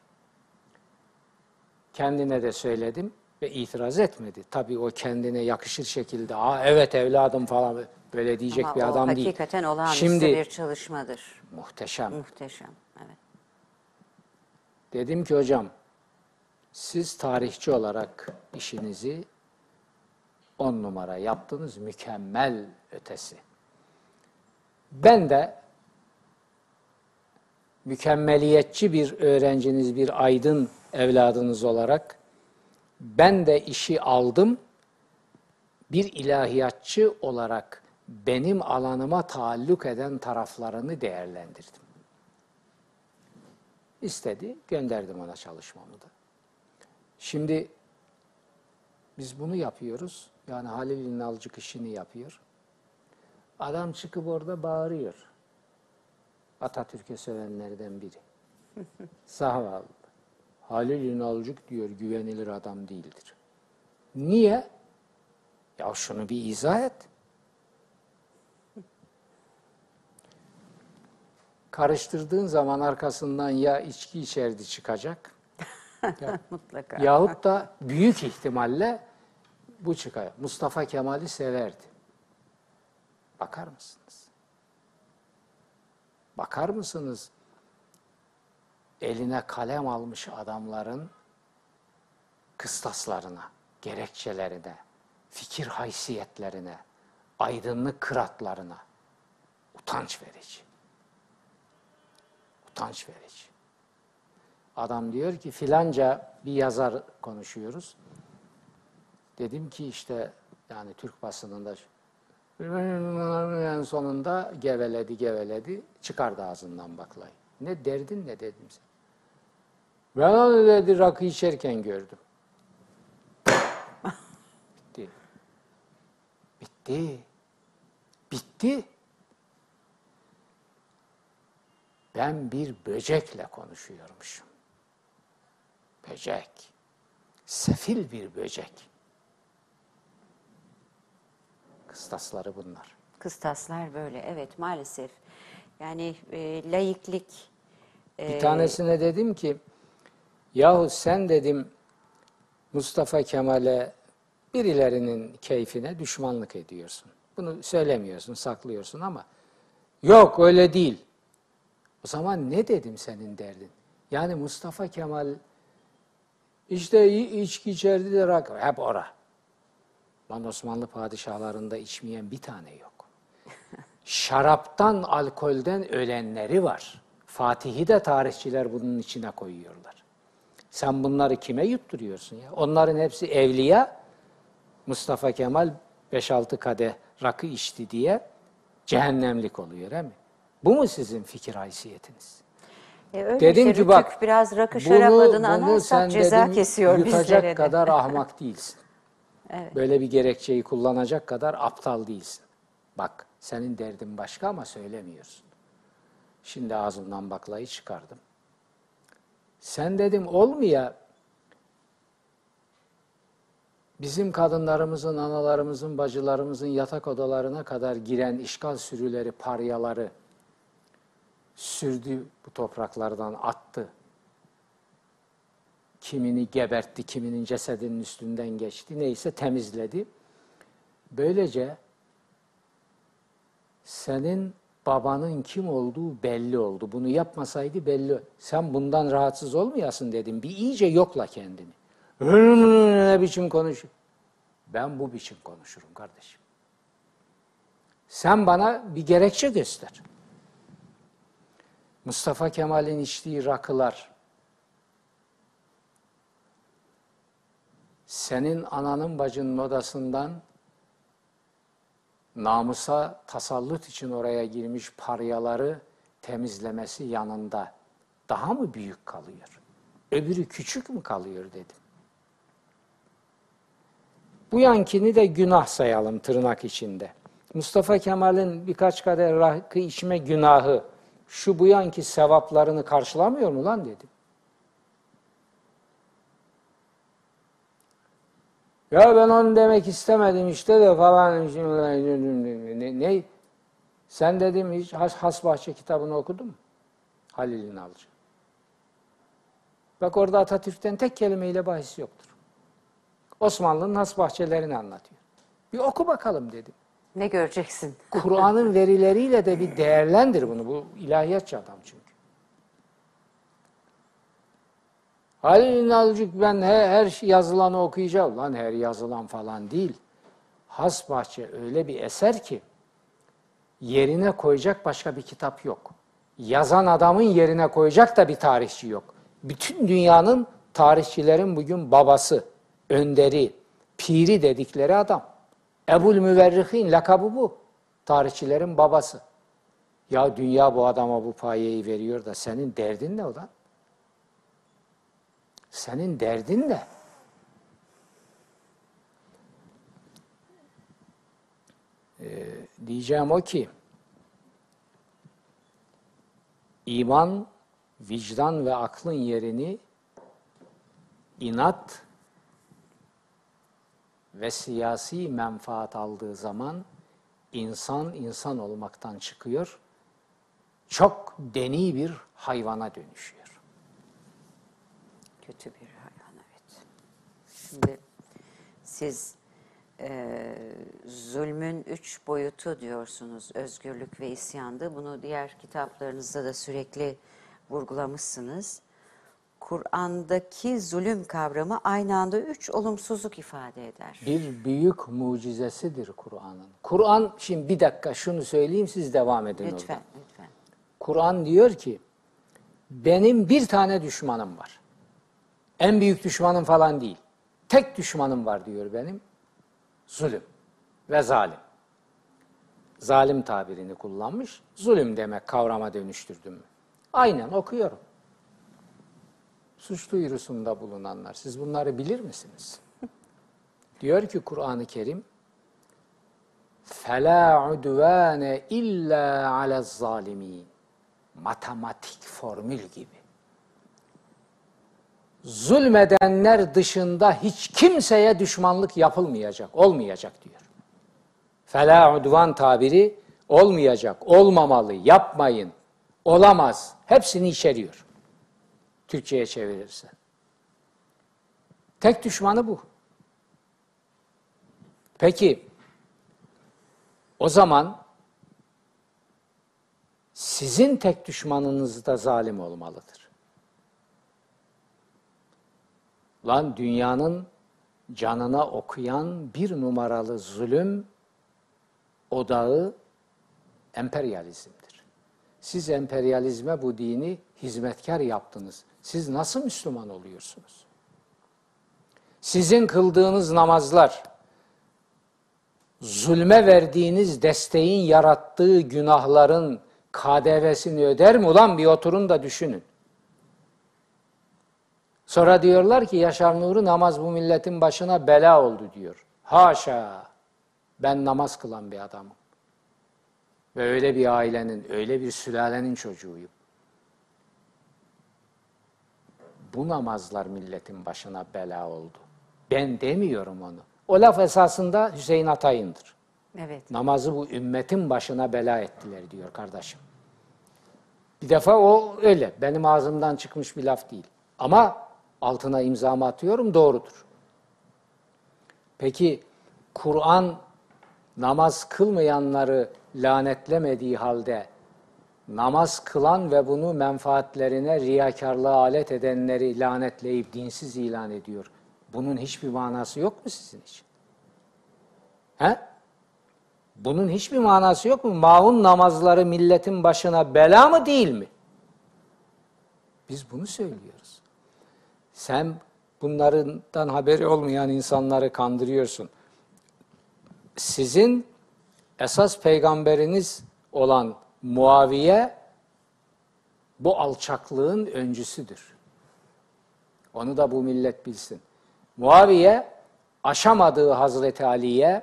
Kendine de söyledim ve itiraz etmedi. Tabii o kendine yakışır şekilde, Aa, evet evladım falan böyle diyecek Ama bir adam değil. hakikaten olağanüstü Şimdi bir çalışmadır. muhteşem. Muhteşem. Evet. Dedim ki hocam, siz tarihçi olarak işinizi on numara yaptınız, mükemmel ötesi. Ben de mükemmeliyetçi bir öğrenciniz, bir aydın evladınız olarak ben de işi aldım bir ilahiyatçı olarak benim alanıma taalluk eden taraflarını değerlendirdim. İstedi, gönderdim ona çalışmamı da. Şimdi biz bunu yapıyoruz. Yani Halil İnalcık işini yapıyor. Adam çıkıp orada bağırıyor. Atatürk'e sövenlerden biri. [laughs] Zavallı. Halil İnalcık diyor güvenilir adam değildir. Niye? Ya şunu bir izah et. Karıştırdığın zaman arkasından ya içki içerdi çıkacak [laughs] Mutlaka. yahut da büyük ihtimalle bu çıkar. Mustafa Kemal'i severdi. Bakar mısınız? Bakar mısınız? Eline kalem almış adamların kıstaslarına, gerekçelerine, fikir haysiyetlerine, aydınlık kıratlarına utanç verici. Utanç verici. Adam diyor ki filanca bir yazar konuşuyoruz. Dedim ki işte yani Türk basınında en sonunda geveledi geveledi çıkardı ağzından baklayı. Ne derdin ne dedim sen. Ben onu dedi rakı içerken gördüm. Bitti. Bitti. Bitti. Ben bir böcekle konuşuyormuşum. Böcek. Sefil bir böcek. Kıstasları bunlar. Kıstaslar böyle evet maalesef. Yani e, laiklik Bir tanesine dedim ki yahu sen dedim Mustafa Kemal'e birilerinin keyfine düşmanlık ediyorsun. Bunu söylemiyorsun, saklıyorsun ama yok öyle değil. O zaman ne dedim senin derdin? Yani Mustafa Kemal işte içki içerdi de rak hep ora. Lan Osmanlı padişahlarında içmeyen bir tane yok. Şaraptan, alkolden ölenleri var. Fatih'i de tarihçiler bunun içine koyuyorlar. Sen bunları kime yutturuyorsun ya? Onların hepsi evliya. Mustafa Kemal 5-6 kadeh rakı içti diye cehennemlik oluyor değil mi? Bu mu sizin fikir haysiyetiniz? E, öyle Dedim işte ki bak biraz rakı şarap adını anarsak ceza dedim, kesiyor yutacak bizlere de. kadar ahmak değilsin. Evet. Böyle bir gerekçeyi kullanacak kadar aptal değilsin. Bak senin derdin başka ama söylemiyorsun. Şimdi ağzımdan baklayı çıkardım. Sen dedim olmuyor. Bizim kadınlarımızın, analarımızın, bacılarımızın yatak odalarına kadar giren işgal sürüleri, paryaları sürdü bu topraklardan attı. Kimini gebertti, kiminin cesedinin üstünden geçti. Neyse temizledi. Böylece senin babanın kim olduğu belli oldu. Bunu yapmasaydı belli. Sen bundan rahatsız olmayasın dedim. Bir iyice yokla kendini. Ne biçim konuş? Ben bu biçim konuşurum kardeşim. Sen bana bir gerekçe göster. Mustafa Kemal'in içtiği rakılar, senin ananın bacının odasından namusa tasallut için oraya girmiş paryaları temizlemesi yanında daha mı büyük kalıyor? Öbürü küçük mü kalıyor dedim. Bu yankini de günah sayalım tırnak içinde. Mustafa Kemal'in birkaç kadeh rakı içme günahı şu bu yanki sevaplarını karşılamıyor mu lan dedim. Ya ben onu demek istemedim işte de falan. Ne? ne? Sen dedim hiç Has, Hasbahçe kitabını okudun mu? Halil İnalcı. Bak orada Atatürk'ten tek kelimeyle bahis yoktur. Osmanlı'nın has bahçelerini anlatıyor. Bir oku bakalım dedim. Ne göreceksin? Kur'an'ın verileriyle de bir değerlendir bunu. Bu ilahiyatçı adam çünkü. Halil İnalcık ben her, her şey yazılanı okuyacağım. Lan her yazılan falan değil. Has Bahçe öyle bir eser ki yerine koyacak başka bir kitap yok. Yazan adamın yerine koyacak da bir tarihçi yok. Bütün dünyanın tarihçilerin bugün babası, önderi, piri dedikleri adam. Ebul Müverrihin lakabı bu. Tarihçilerin babası. Ya dünya bu adama bu payeyi veriyor da senin derdin ne ulan? Senin derdin ne? Ee, diyeceğim o ki iman, vicdan ve aklın yerini inat ve siyasi menfaat aldığı zaman insan insan olmaktan çıkıyor, çok deni bir hayvana dönüşüyor. Kötü bir hayvan evet. Şimdi siz e, zulmün üç boyutu diyorsunuz. Özgürlük ve isyandı. Bunu diğer kitaplarınızda da sürekli vurgulamışsınız. Kur'an'daki zulüm kavramı aynı anda üç olumsuzluk ifade eder. Bir büyük mucizesidir Kur'an'ın. Kur'an, şimdi bir dakika şunu söyleyeyim siz devam edin Lütfen, oradan. lütfen. Kur'an diyor ki, benim bir tane düşmanım var. En büyük düşmanım falan değil. Tek düşmanım var diyor benim. Zulüm ve zalim. Zalim tabirini kullanmış. Zulüm demek kavrama dönüştürdüm. Aynen okuyorum. Suç duyurusunda bulunanlar. Siz bunları bilir misiniz? [laughs] diyor ki Kur'an-ı Kerim, فَلَا عُدْوَانَ اِلَّا عَلَى الظَّالِم۪ينَ Matematik formül gibi. Zulmedenler dışında hiç kimseye düşmanlık yapılmayacak, olmayacak diyor. Fela udvan tabiri olmayacak, olmamalı, yapmayın, olamaz. Hepsini içeriyor. Türkçe'ye çevirirse. Tek düşmanı bu. Peki, o zaman sizin tek düşmanınız da zalim olmalıdır. Lan dünyanın canına okuyan bir numaralı zulüm odağı emperyalizmdir. Siz emperyalizme bu dini hizmetkar yaptınız. Siz nasıl Müslüman oluyorsunuz? Sizin kıldığınız namazlar, zulme verdiğiniz desteğin yarattığı günahların KDV'sini öder mi? Ulan bir oturun da düşünün. Sonra diyorlar ki Yaşar Nuri namaz bu milletin başına bela oldu diyor. Haşa! Ben namaz kılan bir adamım. Ve öyle bir ailenin, öyle bir sülalenin çocuğuyum. Bu namazlar milletin başına bela oldu. Ben demiyorum onu. O laf esasında Hüseyin Atay'ındır. Evet. Namazı bu ümmetin başına bela ettiler diyor kardeşim. Bir defa o öyle. Benim ağzımdan çıkmış bir laf değil. Ama altına imzamı atıyorum doğrudur. Peki Kur'an namaz kılmayanları lanetlemediği halde namaz kılan ve bunu menfaatlerine riyakarlığa alet edenleri lanetleyip dinsiz ilan ediyor. Bunun hiçbir manası yok mu sizin için? He? Bunun hiçbir manası yok mu? Maun namazları milletin başına bela mı değil mi? Biz bunu söylüyoruz. Sen bunlardan haberi olmayan insanları kandırıyorsun. Sizin esas peygamberiniz olan Muaviye bu alçaklığın öncüsüdür. Onu da bu millet bilsin. Muaviye aşamadığı Hazreti Ali'ye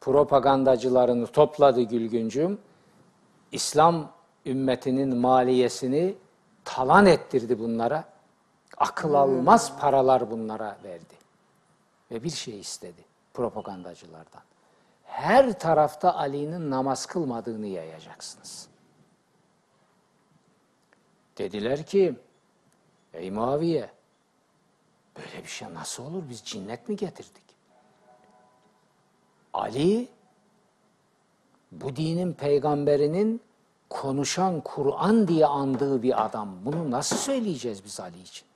propagandacılarını topladı Gülgüncüm. İslam ümmetinin maliyesini talan ettirdi bunlara. Akıl almaz paralar bunlara verdi. Ve bir şey istedi propagandacılardan. Her tarafta Ali'nin namaz kılmadığını yayacaksınız. Dediler ki, ey Muaviye, böyle bir şey nasıl olur? Biz cinnet mi getirdik? Ali, bu dinin peygamberinin konuşan Kur'an diye andığı bir adam. Bunu nasıl söyleyeceğiz biz Ali için?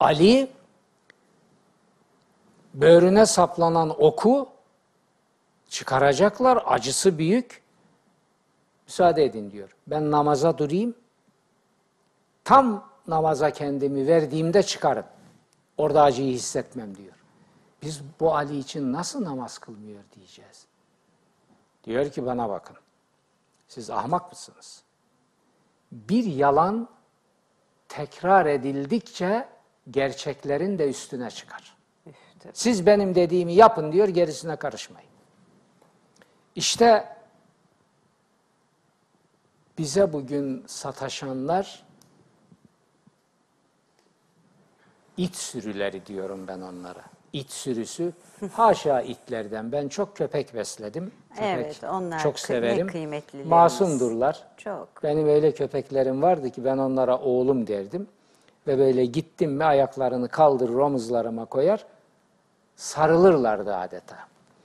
Ali, böğrüne saplanan oku çıkaracaklar, acısı büyük. Müsaade edin diyor. Ben namaza durayım. Tam namaza kendimi verdiğimde çıkarım. Orada acıyı hissetmem diyor. Biz bu Ali için nasıl namaz kılmıyor diyeceğiz. Diyor ki bana bakın. Siz ahmak mısınız? Bir yalan tekrar edildikçe gerçeklerin de üstüne çıkar. Siz benim dediğimi yapın diyor, gerisine karışmayın. İşte bize bugün sataşanlar it sürüleri diyorum ben onlara. İt sürüsü. [laughs] Haşa itlerden. Ben çok köpek besledim. Köpek Evet, onlar çok severim. Masumdurlar. Çok. Benim öyle köpeklerim vardı ki ben onlara oğlum derdim. Ve böyle gittim mi ayaklarını kaldırır omuzlarıma koyar. Sarılırlardı adeta.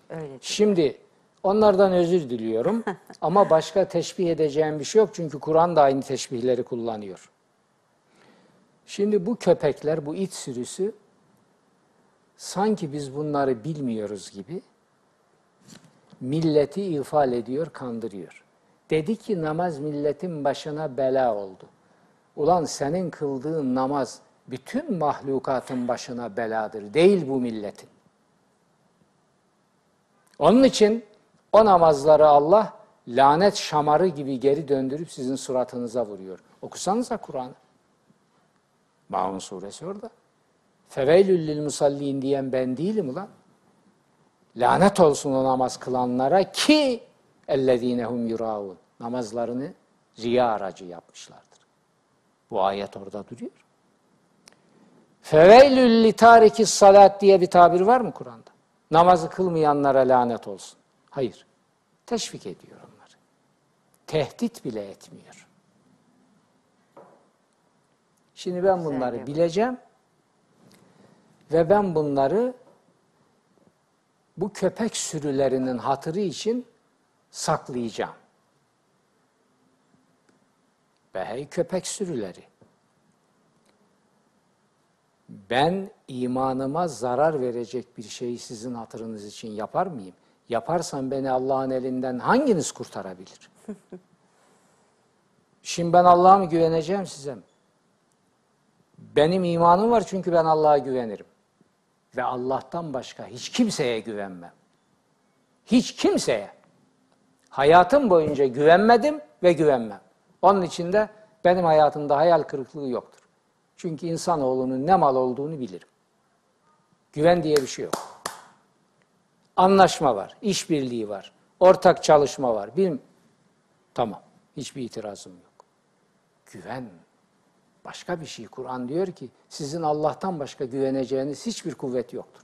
Öyle. Şimdi onlardan özür diliyorum [laughs] ama başka teşbih edeceğim bir şey yok çünkü Kur'an da aynı teşbihleri kullanıyor. Şimdi bu köpekler, bu it sürüsü sanki biz bunları bilmiyoruz gibi milleti ifade ediyor, kandırıyor. Dedi ki namaz milletin başına bela oldu. Ulan senin kıldığın namaz bütün mahlukatın başına beladır. Değil bu milletin. Onun için o namazları Allah lanet şamarı gibi geri döndürüp sizin suratınıza vuruyor. Okusanıza Kur'an'ı. Maun suresi orada. Feveylül lil musallin diyen ben değilim ulan. Lanet olsun o namaz kılanlara ki ellezinehum yuraun. Namazlarını riya aracı yapmışlardır. Bu ayet orada duruyor. Feveylül li tariki salat diye bir tabir var mı Kur'an'da? Namazı kılmayanlara lanet olsun. Hayır. Teşvik ediyor onları. Tehdit bile etmiyor. Şimdi ben bunları bileceğim ve ben bunları bu köpek sürülerinin hatırı için saklayacağım. Ve hey köpek sürüleri. Ben imanıma zarar verecek bir şeyi sizin hatırınız için yapar mıyım? Yaparsam beni Allah'ın elinden hanginiz kurtarabilir? [laughs] Şimdi ben Allah'a mı güveneceğim size mi? Benim imanım var çünkü ben Allah'a güvenirim. Ve Allah'tan başka hiç kimseye güvenmem. Hiç kimseye. Hayatım boyunca güvenmedim ve güvenmem. Onun için de benim hayatımda hayal kırıklığı yoktur. Çünkü insanoğlunun ne mal olduğunu bilirim. Güven diye bir şey yok. Anlaşma var, işbirliği var, ortak çalışma var. Bilim tamam, hiçbir itirazım yok. Güven başka bir şey. Kur'an diyor ki sizin Allah'tan başka güveneceğiniz hiçbir kuvvet yoktur.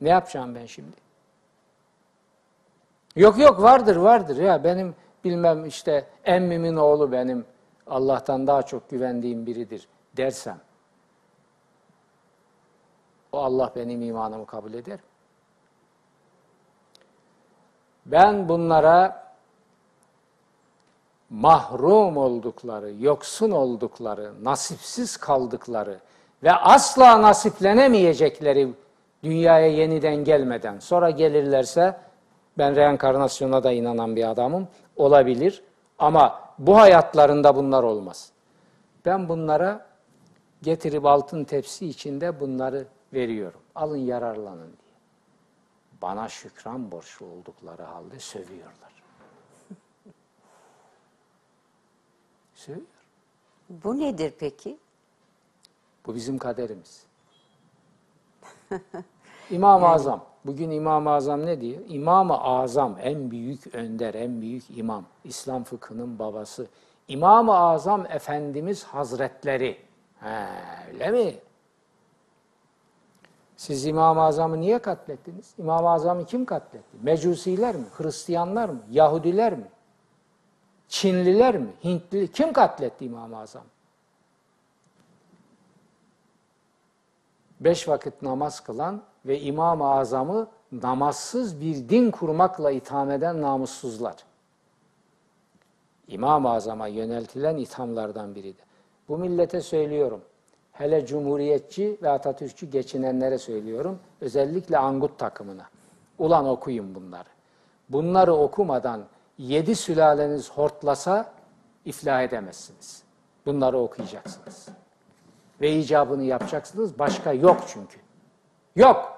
Ne yapacağım ben şimdi? Yok yok vardır vardır ya benim bilmem işte emmimin oğlu benim Allah'tan daha çok güvendiğim biridir dersem o Allah benim imanımı kabul eder. Ben bunlara mahrum oldukları, yoksun oldukları, nasipsiz kaldıkları ve asla nasiplenemeyecekleri dünyaya yeniden gelmeden sonra gelirlerse ben reenkarnasyona da inanan bir adamım olabilir ama bu hayatlarında bunlar olmaz. Ben bunlara getirip altın tepsi içinde bunları veriyorum. Alın yararlanın diye. Bana şükran borçlu oldukları halde sövüyorlar. [laughs] Sövüyor. Bu nedir peki? Bu bizim kaderimiz. [laughs] İmam-ı Azam. Bugün İmam-ı Azam ne diyor? İmam-ı Azam en büyük önder, en büyük imam. İslam fıkhının babası. İmam-ı Azam Efendimiz Hazretleri. He, öyle mi? Siz İmam-ı Azam'ı niye katlettiniz? İmam-ı Azam'ı kim katletti? Mecusiler mi? Hristiyanlar mı? Yahudiler mi? Çinliler mi? Hintli kim katletti İmam-ı Azam? Beş vakit namaz kılan ve İmam-ı Azam'ı namazsız bir din kurmakla itham eden namussuzlar. İmam-ı Azam'a yöneltilen ithamlardan biri de. Bu millete söylüyorum. Hele Cumhuriyetçi ve Atatürkçü geçinenlere söylüyorum. Özellikle Angut takımına. Ulan okuyun bunları. Bunları okumadan yedi sülaleniz hortlasa iflah edemezsiniz. Bunları okuyacaksınız. Ve icabını yapacaksınız. Başka yok çünkü. Yok.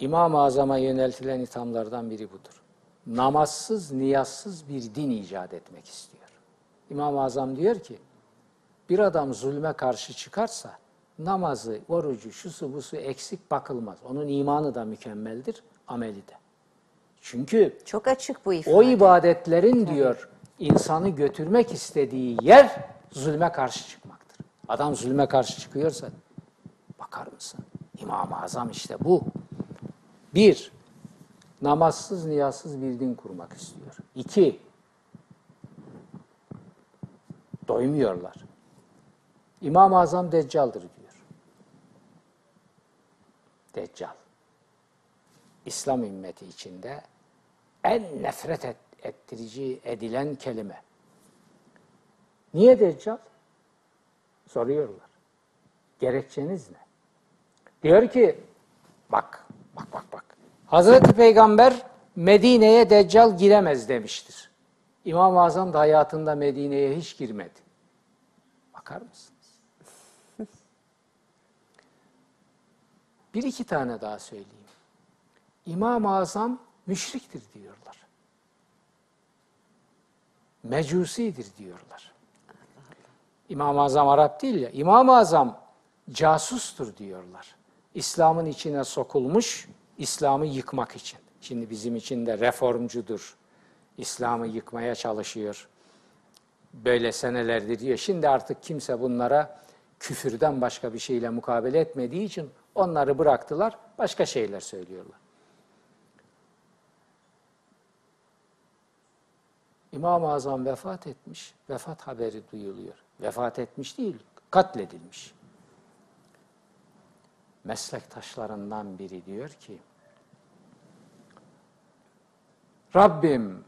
İmam-ı Azam'a yöneltilen ithamlardan biri budur. Namazsız, niyazsız bir din icat etmek istiyor. İmam-ı Azam diyor ki, bir adam zulme karşı çıkarsa namazı, orucu, şusu busu eksik bakılmaz. Onun imanı da mükemmeldir, ameli de. Çünkü Çok açık bu ifade. o ibadetlerin diyor insanı götürmek istediği yer zulme karşı çıkmaktır. Adam zulme karşı çıkıyorsa bakar mısın? İmam-ı Azam işte bu. Bir, namazsız, niyazsız bir din kurmak istiyor. İki, doymuyorlar. İmam-ı Azam Deccal'dır diyor. Deccal. İslam ümmeti içinde en nefret et- ettirici edilen kelime. Niye Deccal? Soruyorlar. Gerekçeniz ne? Diyor ki, bak, bak, bak, bak. Hazreti Peygamber Medine'ye Deccal giremez demiştir. İmam-ı Azam da hayatında Medine'ye hiç girmedi. Bakar mısınız? [laughs] Bir iki tane daha söyleyeyim. İmam-ı Azam müşriktir diyorlar. Mecusidir diyorlar. İmam-ı Azam Arap değil ya. İmam-ı Azam casustur diyorlar. İslam'ın içine sokulmuş, İslam'ı yıkmak için. Şimdi bizim için de reformcudur. İslam'ı yıkmaya çalışıyor. Böyle senelerdir diyor. Şimdi artık kimse bunlara küfürden başka bir şeyle mukabele etmediği için onları bıraktılar, başka şeyler söylüyorlar. İmam-ı Azam vefat etmiş, vefat haberi duyuluyor. Vefat etmiş değil, katledilmiş. Meslektaşlarından biri diyor ki, Rabbim,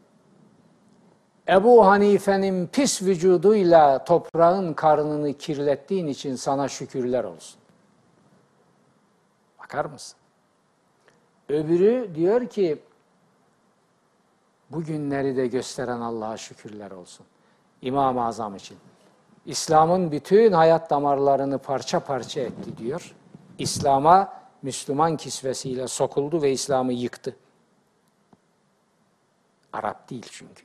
Ebu Hanife'nin pis vücuduyla toprağın karnını kirlettiğin için sana şükürler olsun. Bakar mısın? Öbürü diyor ki, bugünleri de gösteren Allah'a şükürler olsun. İmam-ı Azam için. İslam'ın bütün hayat damarlarını parça parça etti diyor. İslam'a Müslüman kisvesiyle sokuldu ve İslam'ı yıktı. Arap değil çünkü.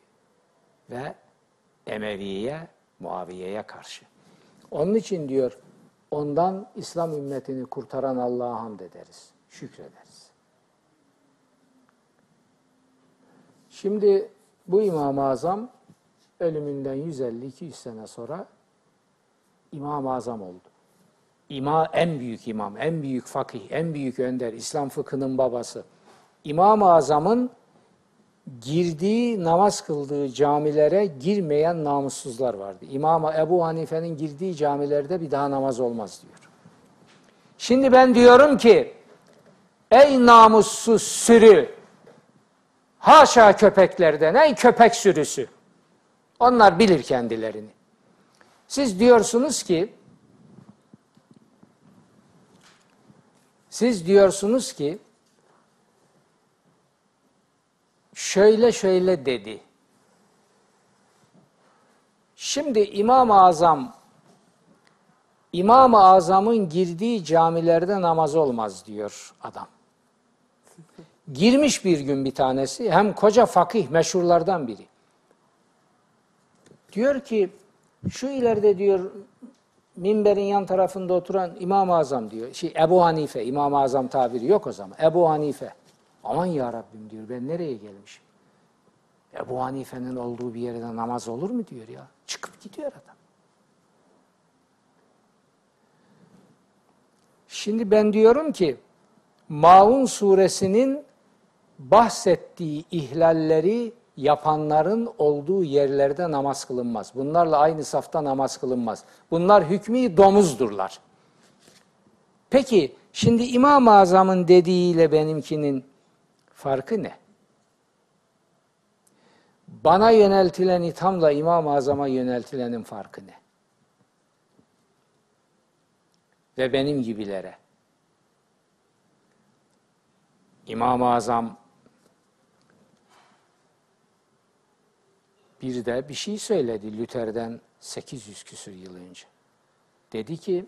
Ve Emeviye, Muaviye'ye karşı. Onun için diyor, ondan İslam ümmetini kurtaran Allah'a hamd ederiz, şükrederiz. Şimdi bu İmam-ı Azam ölümünden 150-200 sene sonra İmam-ı Azam oldu. İma en büyük imam, en büyük fakih, en büyük önder, İslam fıkhının babası. İmam-ı Azam'ın girdiği, namaz kıldığı camilere girmeyen namussuzlar vardı. İmam Ebu Hanife'nin girdiği camilerde bir daha namaz olmaz diyor. Şimdi ben diyorum ki, ey namussuz sürü, haşa köpeklerden, ey köpek sürüsü, onlar bilir kendilerini. Siz diyorsunuz ki, siz diyorsunuz ki, şöyle şöyle dedi. Şimdi İmam-ı Azam İmam-ı Azam'ın girdiği camilerde namaz olmaz diyor adam. Girmiş bir gün bir tanesi hem koca fakih meşhurlardan biri. Diyor ki şu ileride diyor minberin yan tarafında oturan İmam-ı Azam diyor. Şey, Ebu Hanife, İmam-ı Azam tabiri yok o zaman. Ebu Hanife. Aman ya Rabbim diyor ben nereye gelmişim? Ebu Hanife'nin olduğu bir yerde namaz olur mu diyor ya. Çıkıp gidiyor adam. Şimdi ben diyorum ki Maun suresinin bahsettiği ihlalleri yapanların olduğu yerlerde namaz kılınmaz. Bunlarla aynı safta namaz kılınmaz. Bunlar hükmü domuzdurlar. Peki şimdi İmam-ı Azam'ın dediğiyle benimkinin farkı ne? Bana yöneltilen ithamla İmam-ı Azam'a yöneltilenin farkı ne? Ve benim gibilere. İmam-ı Azam bir de bir şey söyledi Luther'den 800 küsur yıl önce. Dedi ki,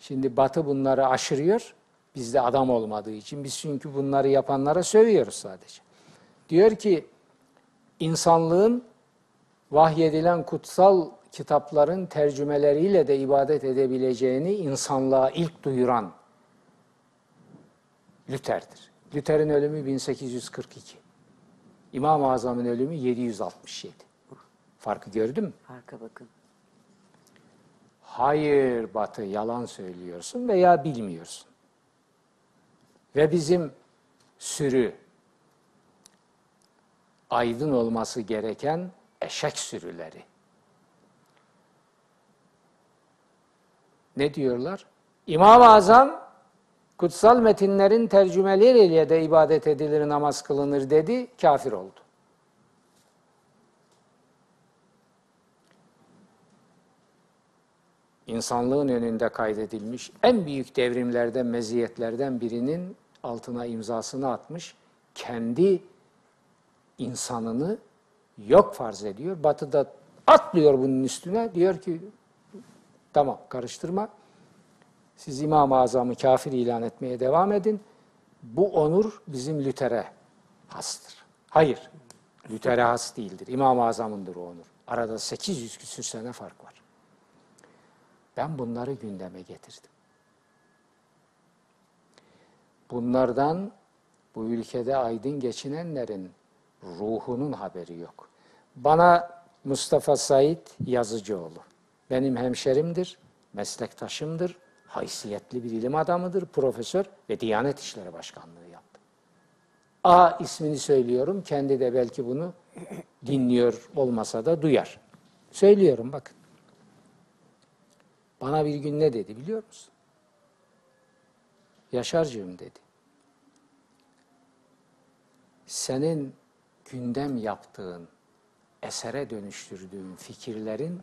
şimdi Batı bunları aşırıyor, bizde adam olmadığı için, biz çünkü bunları yapanlara sövüyoruz sadece. Diyor ki, insanlığın vahyedilen kutsal kitapların tercümeleriyle de ibadet edebileceğini insanlığa ilk duyuran Luther'dir. Luther'in ölümü 1842. İmam-ı Azam'ın ölümü 767. Farkı gördün mü? Farka bakın. Hayır Batı yalan söylüyorsun veya bilmiyorsun. Ve bizim sürü aydın olması gereken eşek sürüleri. Ne diyorlar? İmam-ı Azam kutsal metinlerin tercümeleriyle de ibadet edilir, namaz kılınır dedi, kafir oldu. insanlığın önünde kaydedilmiş en büyük devrimlerden, meziyetlerden birinin altına imzasını atmış. Kendi insanını yok farz ediyor. Batı'da atlıyor bunun üstüne. Diyor ki tamam karıştırma. Siz İmam-ı Azam'ı kafir ilan etmeye devam edin. Bu onur bizim Lüter'e hastır. Hayır, Lüter'e has değildir. İmam-ı Azam'ındır o onur. Arada 800 küsür sene fark var. Ben bunları gündeme getirdim. Bunlardan bu ülkede aydın geçinenlerin ruhunun haberi yok. Bana Mustafa Said Yazıcıoğlu, benim hemşerimdir, meslektaşımdır, haysiyetli bir ilim adamıdır, profesör ve Diyanet İşleri Başkanlığı yaptı. A ismini söylüyorum, kendi de belki bunu dinliyor olmasa da duyar. Söylüyorum bakın. Bana bir gün ne dedi biliyor musun? Yaşarcığım dedi. Senin gündem yaptığın, esere dönüştürdüğün fikirlerin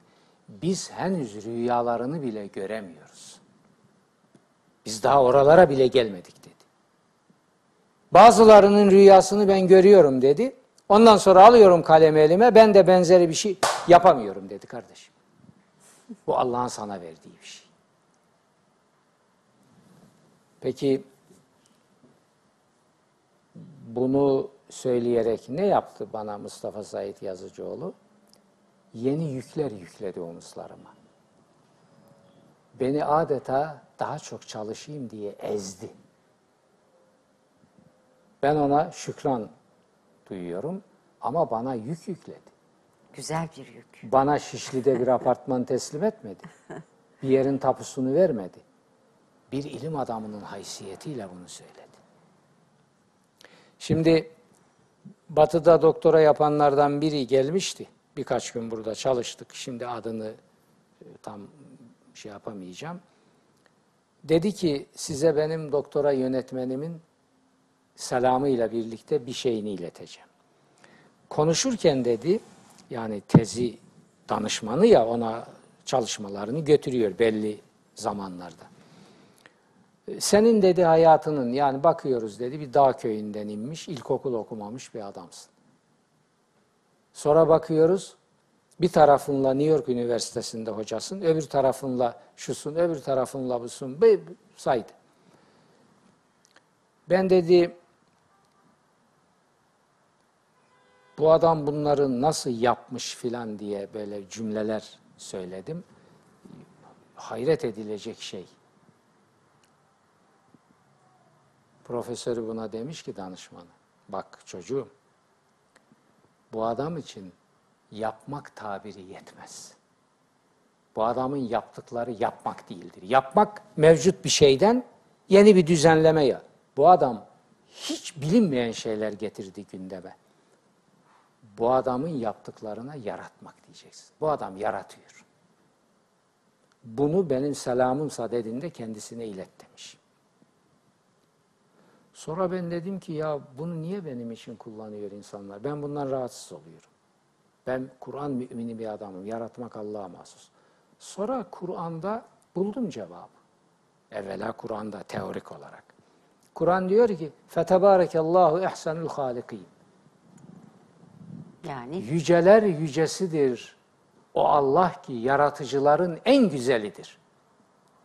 biz henüz rüyalarını bile göremiyoruz. Biz daha oralara bile gelmedik dedi. Bazılarının rüyasını ben görüyorum dedi. Ondan sonra alıyorum kalemi elime ben de benzeri bir şey yapamıyorum dedi kardeşim. Bu Allah'ın sana verdiği bir şey. Peki bunu söyleyerek ne yaptı bana Mustafa Said Yazıcıoğlu? Yeni yükler yükledi omuzlarıma. Beni adeta daha çok çalışayım diye ezdi. Ben ona şükran duyuyorum ama bana yük yükledi. Güzel bir yük. Bana Şişli'de bir apartman teslim etmedi. [laughs] Bir yerin tapusunu vermedi. Bir ilim adamının haysiyetiyle bunu söyledi. Şimdi Batı'da doktora yapanlardan biri gelmişti. Birkaç gün burada çalıştık. Şimdi adını e, tam şey yapamayacağım. Dedi ki size benim doktora yönetmenimin selamıyla birlikte bir şeyini ileteceğim. Konuşurken dedi, yani tezi danışmanı ya ona çalışmalarını götürüyor belli zamanlarda. Senin dedi hayatının yani bakıyoruz dedi bir dağ köyünden inmiş, ilkokul okumamış bir adamsın. Sonra bakıyoruz bir tarafınla New York Üniversitesi'nde hocasın, öbür tarafınla şusun, öbür tarafınla busun, saydı. Ben dedi bu adam bunları nasıl yapmış filan diye böyle cümleler söyledim. Hayret edilecek şey. Profesörü buna demiş ki danışmanı, bak çocuğum, bu adam için yapmak tabiri yetmez. Bu adamın yaptıkları yapmak değildir. Yapmak mevcut bir şeyden yeni bir düzenleme ya. Bu adam hiç bilinmeyen şeyler getirdi gündeme. Bu adamın yaptıklarına yaratmak diyeceksin. Bu adam yaratıyor. Bunu benim selamımsa dediğinde kendisine ilet demiş. Sonra ben dedim ki ya bunu niye benim için kullanıyor insanlar? Ben bundan rahatsız oluyorum. Ben Kur'an mümini bir adamım. Yaratmak Allah'a mahsus. Sonra Kur'an'da buldum cevabı. Evvela Kur'an'da teorik olarak. Kur'an diyor ki Fetebarekallahu ehsenül halikin. Yani yüceler yücesidir o Allah ki yaratıcıların en güzelidir.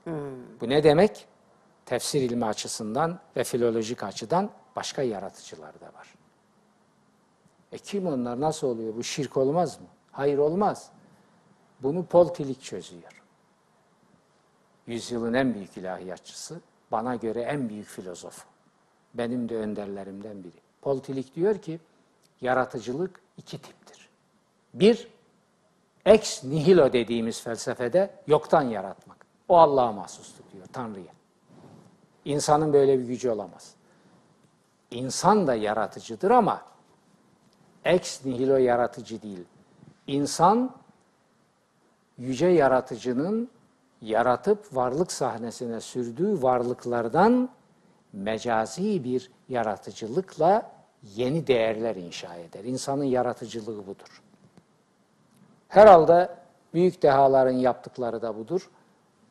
Hmm. Bu ne demek? Tefsir ilmi açısından ve filolojik açıdan başka yaratıcılar da var. E kim onlar? Nasıl oluyor? Bu şirk olmaz mı? Hayır olmaz. Bunu Paul Tillich çözüyor. Yüzyılın en büyük ilahiyatçısı, bana göre en büyük filozof. Benim de önderlerimden biri. Paul Tillich diyor ki, yaratıcılık iki tiptir. Bir, ex nihilo dediğimiz felsefede yoktan yaratmak. O Allah'a mahsustur diyor, Tanrı'ya. İnsanın böyle bir gücü olamaz. İnsan da yaratıcıdır ama ex nihilo yaratıcı değil. İnsan yüce yaratıcının yaratıp varlık sahnesine sürdüğü varlıklardan mecazi bir yaratıcılıkla yeni değerler inşa eder. İnsanın yaratıcılığı budur. Herhalde büyük dehaların yaptıkları da budur.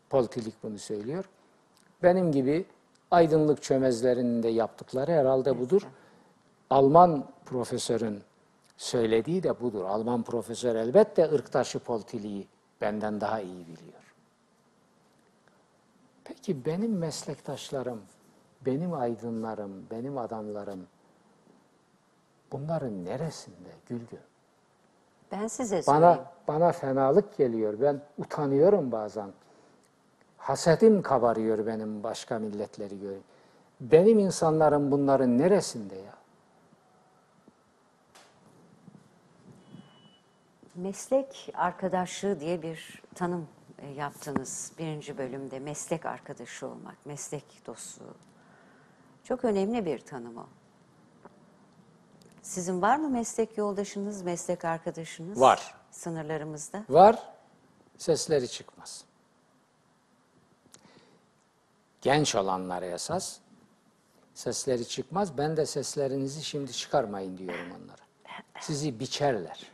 Politilik bunu söylüyor. Benim gibi aydınlık çömezlerinin de yaptıkları herhalde budur. Alman profesörün söylediği de budur. Alman profesör elbette ırktaşı politiliği benden daha iyi biliyor. Peki benim meslektaşlarım, benim aydınlarım, benim adamlarım bunların neresinde Gülgün? Ben size sorayım. Bana bana fenalık geliyor. Ben utanıyorum bazen. Hasedim kabarıyor benim başka milletleri görüp. Benim insanlarım bunların neresinde ya? Meslek arkadaşlığı diye bir tanım e, yaptınız birinci bölümde. Meslek arkadaşı olmak, meslek dostluğu. Çok önemli bir tanım o. Sizin var mı meslek yoldaşınız, meslek arkadaşınız? Var. Sınırlarımızda. Var, sesleri çıkmaz. Genç olanlara esas sesleri çıkmaz. Ben de seslerinizi şimdi çıkarmayın diyorum onlara. Sizi biçerler.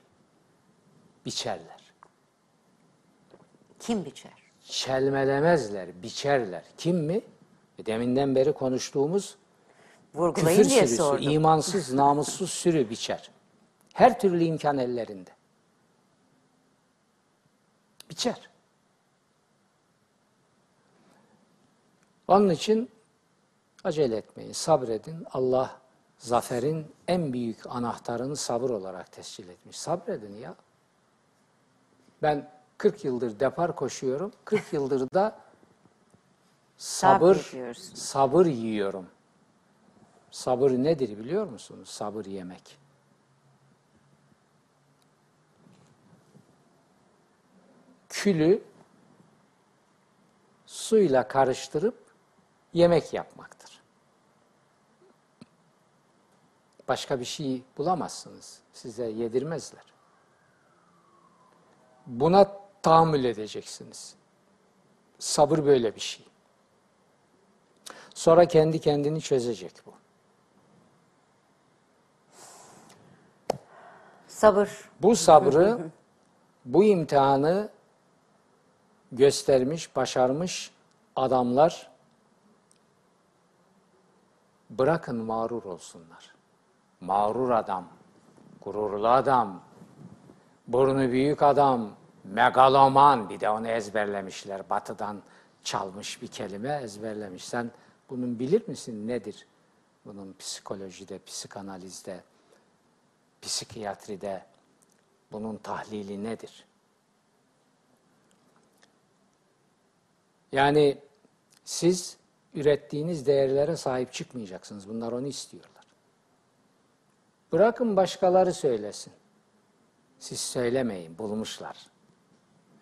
Biçerler. Kim biçer? Çelmelemezler, biçerler. Kim mi? E, Deminden beri konuştuğumuz Vurgulayın küfür diye sürüsü, sordum. imansız, [laughs] namussuz sürü biçer. Her türlü imkan ellerinde. Biçer. Onun için acele etmeyin, sabredin. Allah zaferin en büyük anahtarını sabır olarak tescil etmiş. Sabredin ya. Ben 40 yıldır depar koşuyorum. 40 [laughs] yıldır da sabır sabır yiyorum. Sabır nedir biliyor musunuz? Sabır yemek. Külü suyla karıştırıp yemek yapmaktır. Başka bir şey bulamazsınız. Size yedirmezler. Buna tahammül edeceksiniz. Sabır böyle bir şey. Sonra kendi kendini çözecek bu. Sabır. Bu sabrı, bu imtihanı göstermiş, başarmış adamlar bırakın mağrur olsunlar. Mağrur adam, gururlu adam, burnu büyük adam, megaloman bir de onu ezberlemişler. Batıdan çalmış bir kelime ezberlemiş. Sen bunun bilir misin nedir? Bunun psikolojide, psikanalizde, psikiyatride bunun tahlili nedir? Yani siz ürettiğiniz değerlere sahip çıkmayacaksınız. Bunlar onu istiyorlar. Bırakın başkaları söylesin. Siz söylemeyin, bulmuşlar.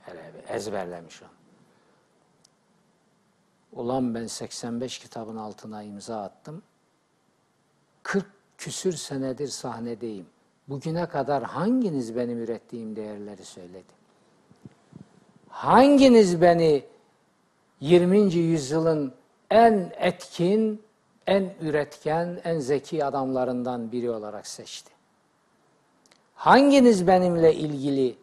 Hele bir ezberlemiş onu. Ulan ben 85 kitabın altına imza attım. 40 küsür senedir sahnedeyim. Bugüne kadar hanginiz benim ürettiğim değerleri söyledi? Hanginiz beni 20. yüzyılın en etkin, en üretken, en zeki adamlarından biri olarak seçti? Hanginiz benimle ilgili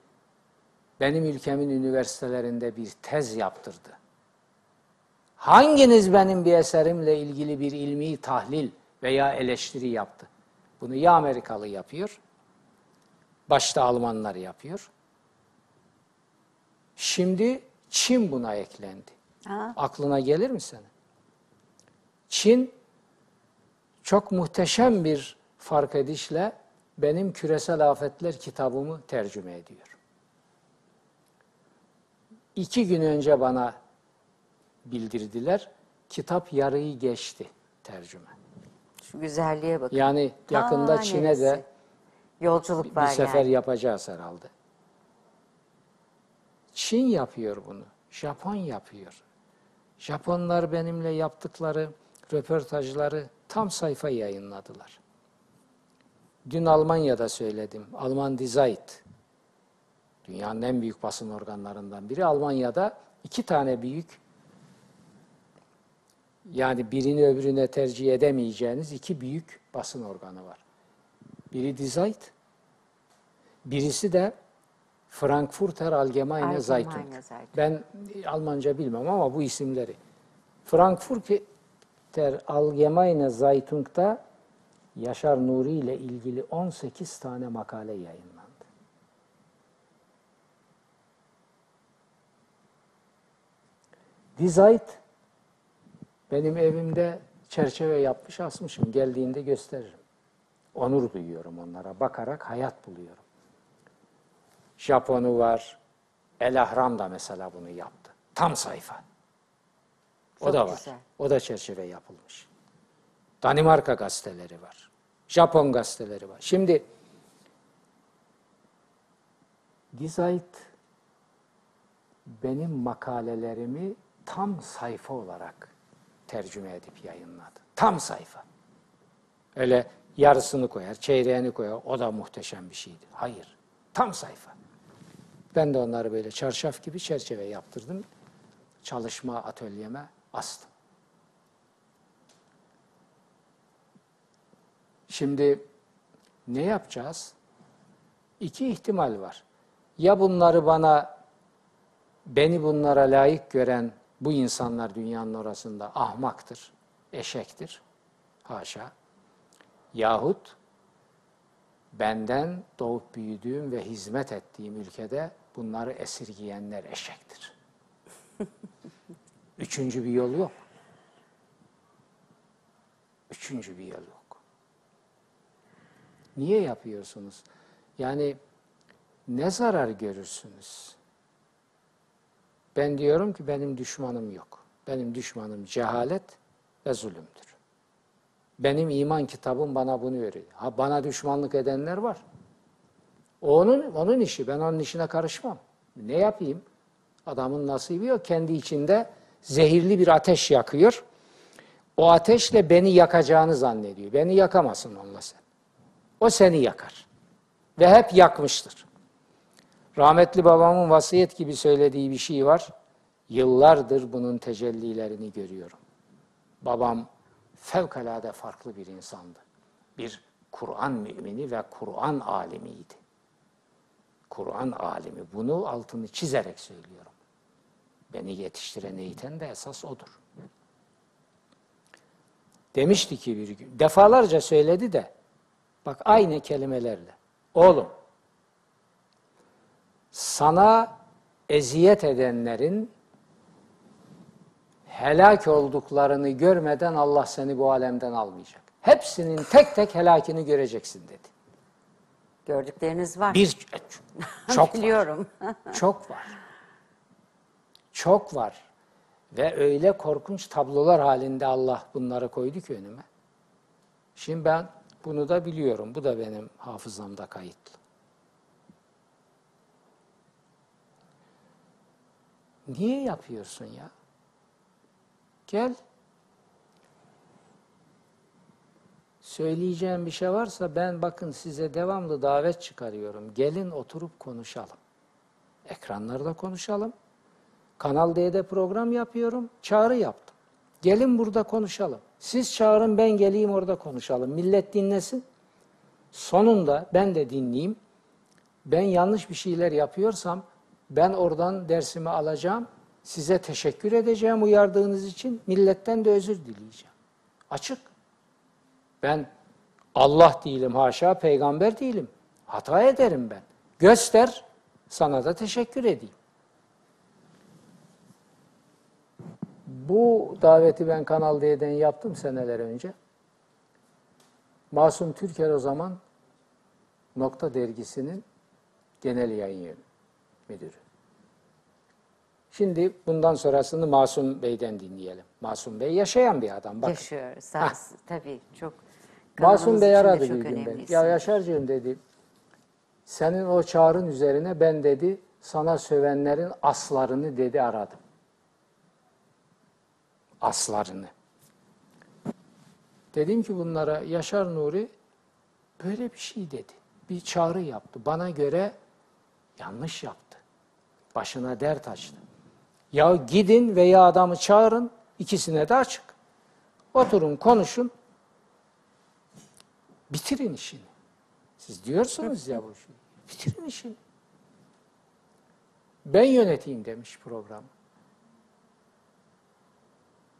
benim ülkemin üniversitelerinde bir tez yaptırdı? Hanginiz benim bir eserimle ilgili bir ilmi tahlil veya eleştiri yaptı? Bunu ya Amerikalı yapıyor, başta Almanlar yapıyor. Şimdi Çin buna eklendi. Ha? Aklına gelir mi senin? Çin çok muhteşem bir fark edişle benim Küresel Afetler kitabımı tercüme ediyor. İki gün önce bana bildirdiler. Kitap yarıyı geçti tercüme. Şu güzelliğe bakın. Yani yakında Çin'e neresi? de Yolculuk bir var sefer yani. yapacağız herhalde. Çin yapıyor bunu. Japon yapıyor. Japonlar benimle yaptıkları röportajları tam sayfa yayınladılar. Dün Almanya'da söyledim. Alman Die Zeit. Dünyanın en büyük basın organlarından biri. Almanya'da iki tane büyük yani birini öbürüne tercih edemeyeceğiniz iki büyük basın organı var. Biri Die Zeit, birisi de Frankfurter Allgemeine Allgemeine Zeitung. Zeitung. Ben Almanca bilmem ama bu isimleri. Frankfurter Allgemeine Zeitung'da Yaşar Nuri ile ilgili 18 tane makale yayınlandı. Die Zeit benim evimde çerçeve yapmış asmışım. Geldiğinde gösteririm. Onur duyuyorum onlara. Bakarak hayat buluyorum. Japonu var. El Ahram da mesela bunu yaptı. Tam sayfa. O Çok da var. güzel. O da çerçeve yapılmış. Danimarka gazeteleri var. Japon gazeteleri var. Şimdi Die Zeit benim makalelerimi tam sayfa olarak tercüme edip yayınladı. Tam sayfa. Öyle yarısını koyar, çeyreğini koyar. O da muhteşem bir şeydi. Hayır. Tam sayfa. Ben de onları böyle çarşaf gibi çerçeve yaptırdım. Çalışma atölyeme astım. Şimdi ne yapacağız? İki ihtimal var. Ya bunları bana, beni bunlara layık gören bu insanlar dünyanın orasında ahmaktır, eşektir. Haşa. Yahut benden doğup büyüdüğüm ve hizmet ettiğim ülkede bunları esirgiyenler eşektir. [laughs] Üçüncü bir yol yok. Üçüncü bir yol yok. Niye yapıyorsunuz? Yani ne zarar görürsünüz? Ben diyorum ki benim düşmanım yok. Benim düşmanım cehalet ve zulümdür. Benim iman kitabım bana bunu veriyor. Ha bana düşmanlık edenler var. Onun onun işi. Ben onun işine karışmam. Ne yapayım? Adamın nasibi yok. Kendi içinde zehirli bir ateş yakıyor. O ateşle beni yakacağını zannediyor. Beni yakamasın onunla sen. O seni yakar. Ve hep yakmıştır. Rahmetli babamın vasiyet gibi söylediği bir şey var. Yıllardır bunun tecellilerini görüyorum. Babam fevkalade farklı bir insandı. Bir Kur'an mümini ve Kur'an alimiydi. Kur'an alimi. Bunu altını çizerek söylüyorum. Beni yetiştiren, eğiten de esas odur. Demişti ki bir gün, defalarca söyledi de, bak aynı kelimelerle. Oğlum, sana eziyet edenlerin helak olduklarını görmeden Allah seni bu alemden almayacak. Hepsinin tek tek helakini göreceksin dedi. Gördükleriniz var. Bir [laughs] çok var. Biliyorum. Çok var. Çok var. Ve öyle korkunç tablolar halinde Allah bunları koydu ki önüme. Şimdi ben bunu da biliyorum. Bu da benim hafızamda kayıtlı. Niye yapıyorsun ya? Gel. Söyleyeceğim bir şey varsa ben bakın size devamlı davet çıkarıyorum. Gelin oturup konuşalım. Ekranlarda konuşalım. Kanal D'de program yapıyorum. Çağrı yaptım. Gelin burada konuşalım. Siz çağırın ben geleyim orada konuşalım. Millet dinlesin. Sonunda ben de dinleyeyim. Ben yanlış bir şeyler yapıyorsam ben oradan dersimi alacağım. Size teşekkür edeceğim uyardığınız için. Milletten de özür dileyeceğim. Açık. Ben Allah değilim haşa, peygamber değilim. Hata ederim ben. Göster, sana da teşekkür edeyim. Bu daveti ben Kanal D'den yaptım seneler önce. Masum Türker o zaman Nokta Dergisi'nin genel yayın yönü- müdürü. Şimdi bundan sonrasını Masum Bey'den dinleyelim. Masum Bey yaşayan bir adam. Bakın. Yaşıyor. Sağ, tabii çok Masum Bey aradı bir gün beni. Ya Yaşarcığım dedi, senin o çağrın üzerine ben dedi, sana sövenlerin aslarını dedi aradım. Aslarını. Dedim ki bunlara Yaşar Nuri böyle bir şey dedi. Bir çağrı yaptı. Bana göre yanlış yaptı. Başına dert açtı. Ya gidin veya adamı çağırın, ikisine de açık. Oturun, konuşun, bitirin işini. Siz diyorsunuz ya bu işi. Bitirin işini. Ben yöneteyim demiş programı.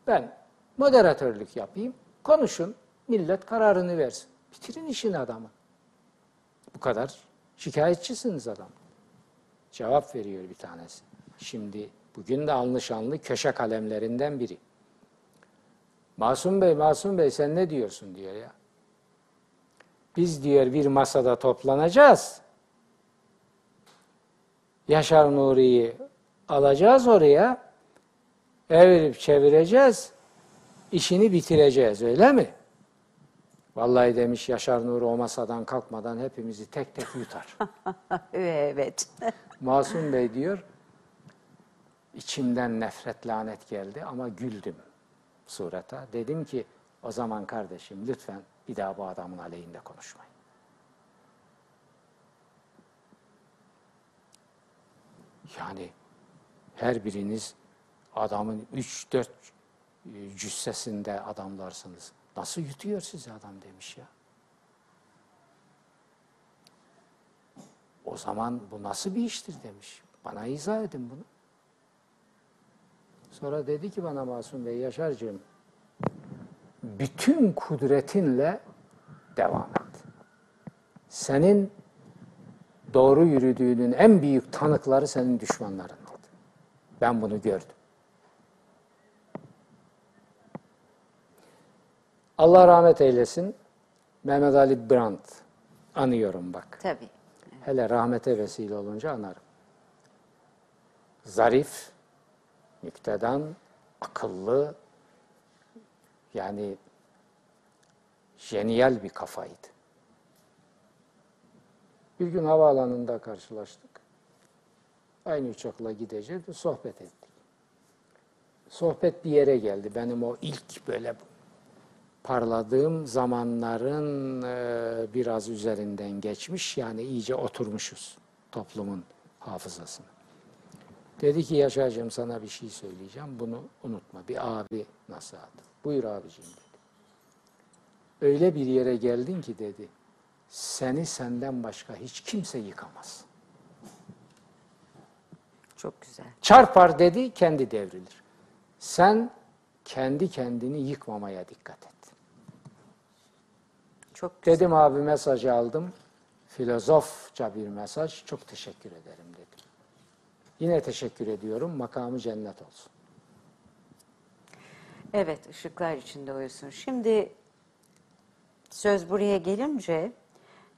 Ben moderatörlük yapayım, konuşun, millet kararını versin. Bitirin işini adamı. Bu kadar şikayetçisiniz adam. Cevap veriyor bir tanesi. Şimdi bugün de anlı şanlı köşe kalemlerinden biri. Masum Bey, Masum Bey sen ne diyorsun diyor ya. Biz diyor bir masada toplanacağız. Yaşar Nuri'yi alacağız oraya. Evirip çevireceğiz. işini bitireceğiz öyle mi? Vallahi demiş Yaşar Nuri o masadan kalkmadan hepimizi tek tek yutar. [laughs] evet. [laughs] Masum Bey diyor, içimden nefret lanet geldi ama güldüm sureta. Dedim ki o zaman kardeşim lütfen bir daha bu adamın aleyhinde konuşmayın. Yani her biriniz adamın 3-4 cüssesinde adamlarsınız. Nasıl yutuyor sizi adam demiş ya. O zaman bu nasıl bir iştir demiş. Bana izah edin bunu. Sonra dedi ki bana Masum Bey Yaşarcığım, bütün kudretinle devam et. Senin doğru yürüdüğünün en büyük tanıkları senin düşmanların dedi. Ben bunu gördüm. Allah rahmet eylesin. Mehmet Ali Brandt anıyorum bak. Tabii. Hele rahmete vesile olunca anarım. Zarif, müktedan, akıllı, yani jeniyel bir kafaydı. Bir gün havaalanında karşılaştık. Aynı uçakla gideceğiz, sohbet ettik. Sohbet bir yere geldi. Benim o ilk böyle parladığım zamanların e, biraz üzerinden geçmiş. Yani iyice oturmuşuz toplumun hafızasına. Dedi ki Yaşar'cığım sana bir şey söyleyeceğim. Bunu unutma. Bir abi nasihatı. Buyur abiciğim dedi. Öyle bir yere geldin ki dedi. Seni senden başka hiç kimse yıkamaz. Çok güzel. Çarpar dedi kendi devrilir. Sen kendi kendini yıkmamaya dikkat et. Çok güzel. Dedim abi mesajı aldım. Filozofça bir mesaj. Çok teşekkür ederim dedim. Yine teşekkür ediyorum. Makamı cennet olsun. Evet, ışıklar içinde uyusun. Şimdi söz buraya gelince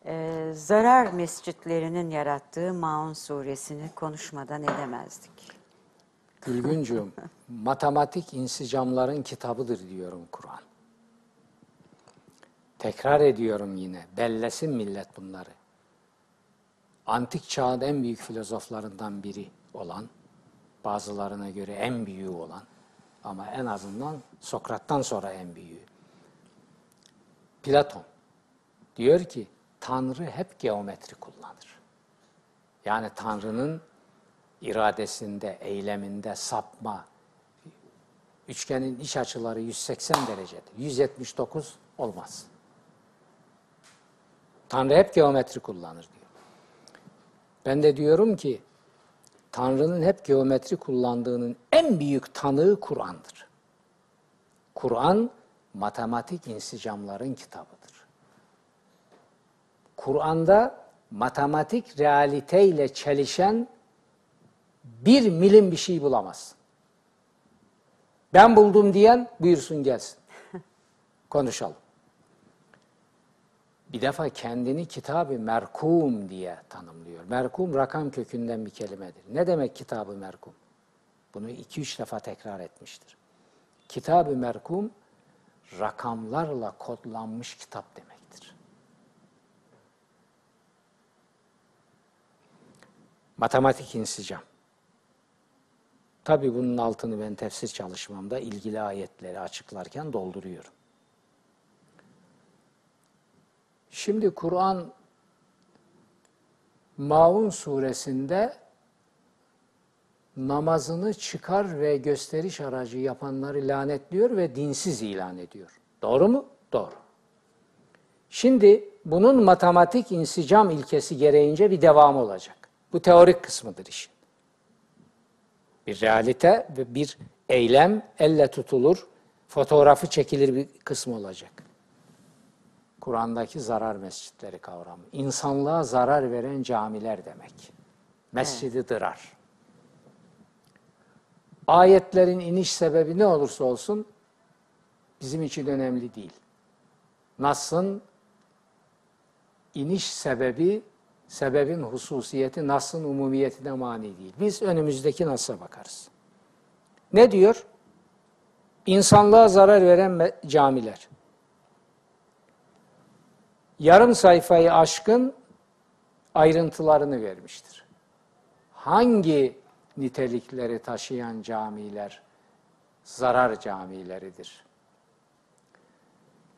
e, zarar mescitlerinin yarattığı Maun suresini konuşmadan edemezdik. Gülgüncüğüm, [laughs] matematik insicamların kitabıdır diyorum Kur'an. Tekrar ediyorum yine, bellesin millet bunları. Antik çağın en büyük filozoflarından biri olan, bazılarına göre en büyüğü olan ama en azından Sokrat'tan sonra en büyüğü. Platon diyor ki, Tanrı hep geometri kullanır. Yani Tanrı'nın iradesinde, eyleminde sapma, üçgenin iç açıları 180 derecedir. 179 olmaz. Tanrı hep geometri kullanır diyor. Ben de diyorum ki Tanrı'nın hep geometri kullandığının en büyük tanığı Kur'an'dır. Kur'an matematik insicamların kitabıdır. Kur'an'da matematik realiteyle çelişen bir milim bir şey bulamazsın. Ben buldum diyen buyursun gelsin. [laughs] Konuşalım. Bir defa kendini kitabı merkum diye tanımlıyor. Merkum rakam kökünden bir kelimedir. Ne demek kitabı merkum? Bunu iki üç defa tekrar etmiştir. Kitab-ı merkum rakamlarla kodlanmış kitap demektir. Matematik insicam. Tabii bunun altını ben tefsir çalışmamda ilgili ayetleri açıklarken dolduruyorum. Şimdi Kur'an Maun suresinde namazını çıkar ve gösteriş aracı yapanları lanetliyor ve dinsiz ilan ediyor. Doğru mu? Doğru. Şimdi bunun matematik insicam ilkesi gereğince bir devam olacak. Bu teorik kısmıdır işin. Bir realite ve bir eylem elle tutulur, fotoğrafı çekilir bir kısmı olacak. Kur'an'daki zarar mescitleri kavramı. İnsanlığa zarar veren camiler demek. Mescidi dırar. Ayetlerin iniş sebebi ne olursa olsun bizim için önemli değil. Nas'ın iniş sebebi, sebebin hususiyeti Nas'ın umumiyetine mani değil. Biz önümüzdeki Nas'a bakarız. Ne diyor? İnsanlığa zarar veren camiler. Yarım sayfayı aşkın ayrıntılarını vermiştir. Hangi nitelikleri taşıyan camiler zarar camileridir.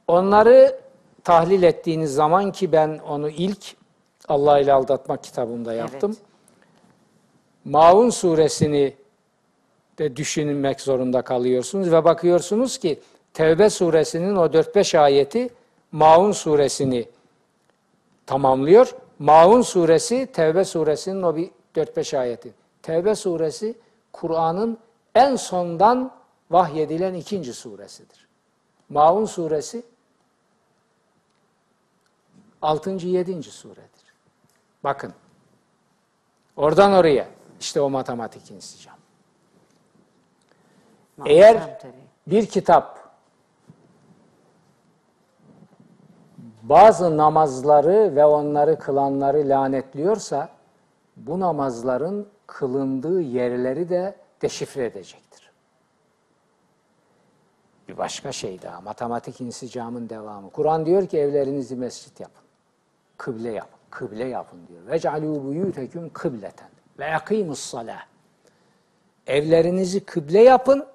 Onları tahlil ettiğiniz zaman ki ben onu ilk Allah ile aldatmak kitabımda yaptım. Evet. Maun suresini de düşünmek zorunda kalıyorsunuz ve bakıyorsunuz ki Tevbe suresinin o 4-5 ayeti Maun suresini tamamlıyor. Maun suresi Tevbe suresinin o bir 4-5 ayeti. Tevbe suresi Kur'an'ın en sondan vahyedilen ikinci suresidir. Maun suresi 6. 7. suredir. Bakın. Oradan oraya. işte o matematik insicam. Eğer bir kitap bazı namazları ve onları kılanları lanetliyorsa bu namazların kılındığı yerleri de deşifre edecektir. Bir başka şey daha, matematik insicamın devamı. Kur'an diyor ki evlerinizi mescit yapın. Kıble yapın. Kıble yapın diyor. Vec'alû buyûteküm kıbleten ve yakîmus salâh. Evlerinizi kıble yapın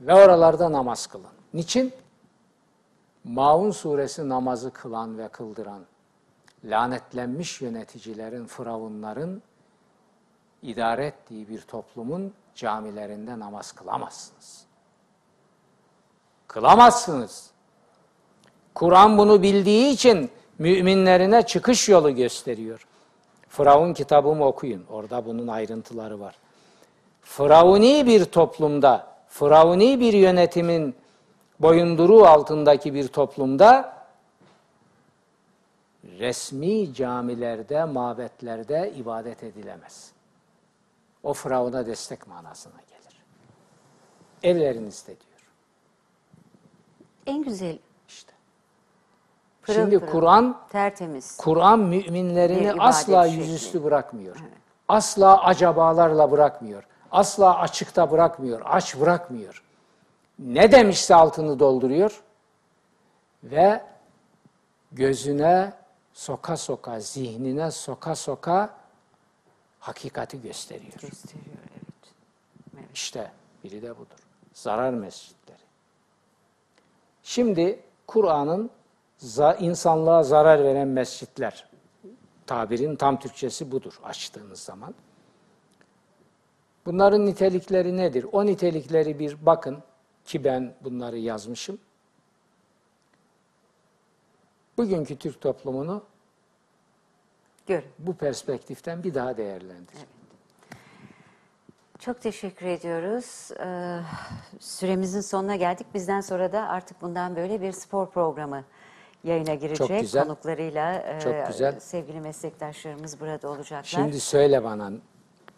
ve oralarda namaz kılın. Niçin? Maun suresi namazı kılan ve kıldıran lanetlenmiş yöneticilerin, firavunların idare ettiği bir toplumun camilerinde namaz kılamazsınız. Kılamazsınız. Kur'an bunu bildiği için müminlerine çıkış yolu gösteriyor. Firavun kitabımı okuyun. Orada bunun ayrıntıları var. Firavuni bir toplumda, Firavuni bir yönetimin boyunduruğu altındaki bir toplumda resmi camilerde, mabetlerde ibadet edilemez. O Firavun'a destek manasına gelir. Evlerinizde diyor. En güzel İşte. pırıl Şimdi pırıl, Kur'an tertemiz. Kur'an müminlerini asla şekli. yüzüstü bırakmıyor. Asla acabalarla bırakmıyor. Asla açıkta bırakmıyor, aç bırakmıyor. Ne demişse altını dolduruyor ve gözüne soka soka, zihnine soka soka hakikati gösteriyor. gösteriyor evet. İşte biri de budur. Zarar mescitleri. Şimdi Kur'an'ın za- insanlığa zarar veren mescitler tabirin tam Türkçesi budur açtığınız zaman. Bunların nitelikleri nedir? O nitelikleri bir bakın ki ben bunları yazmışım. Bugünkü Türk toplumunu Görün. bu perspektiften bir daha değerlendir. Çok teşekkür ediyoruz. Ee, süremizin sonuna geldik. Bizden sonra da artık bundan böyle bir spor programı yayına girecek. güzel. Konuklarıyla e, Çok güzel. sevgili meslektaşlarımız burada olacaklar. Şimdi söyle bana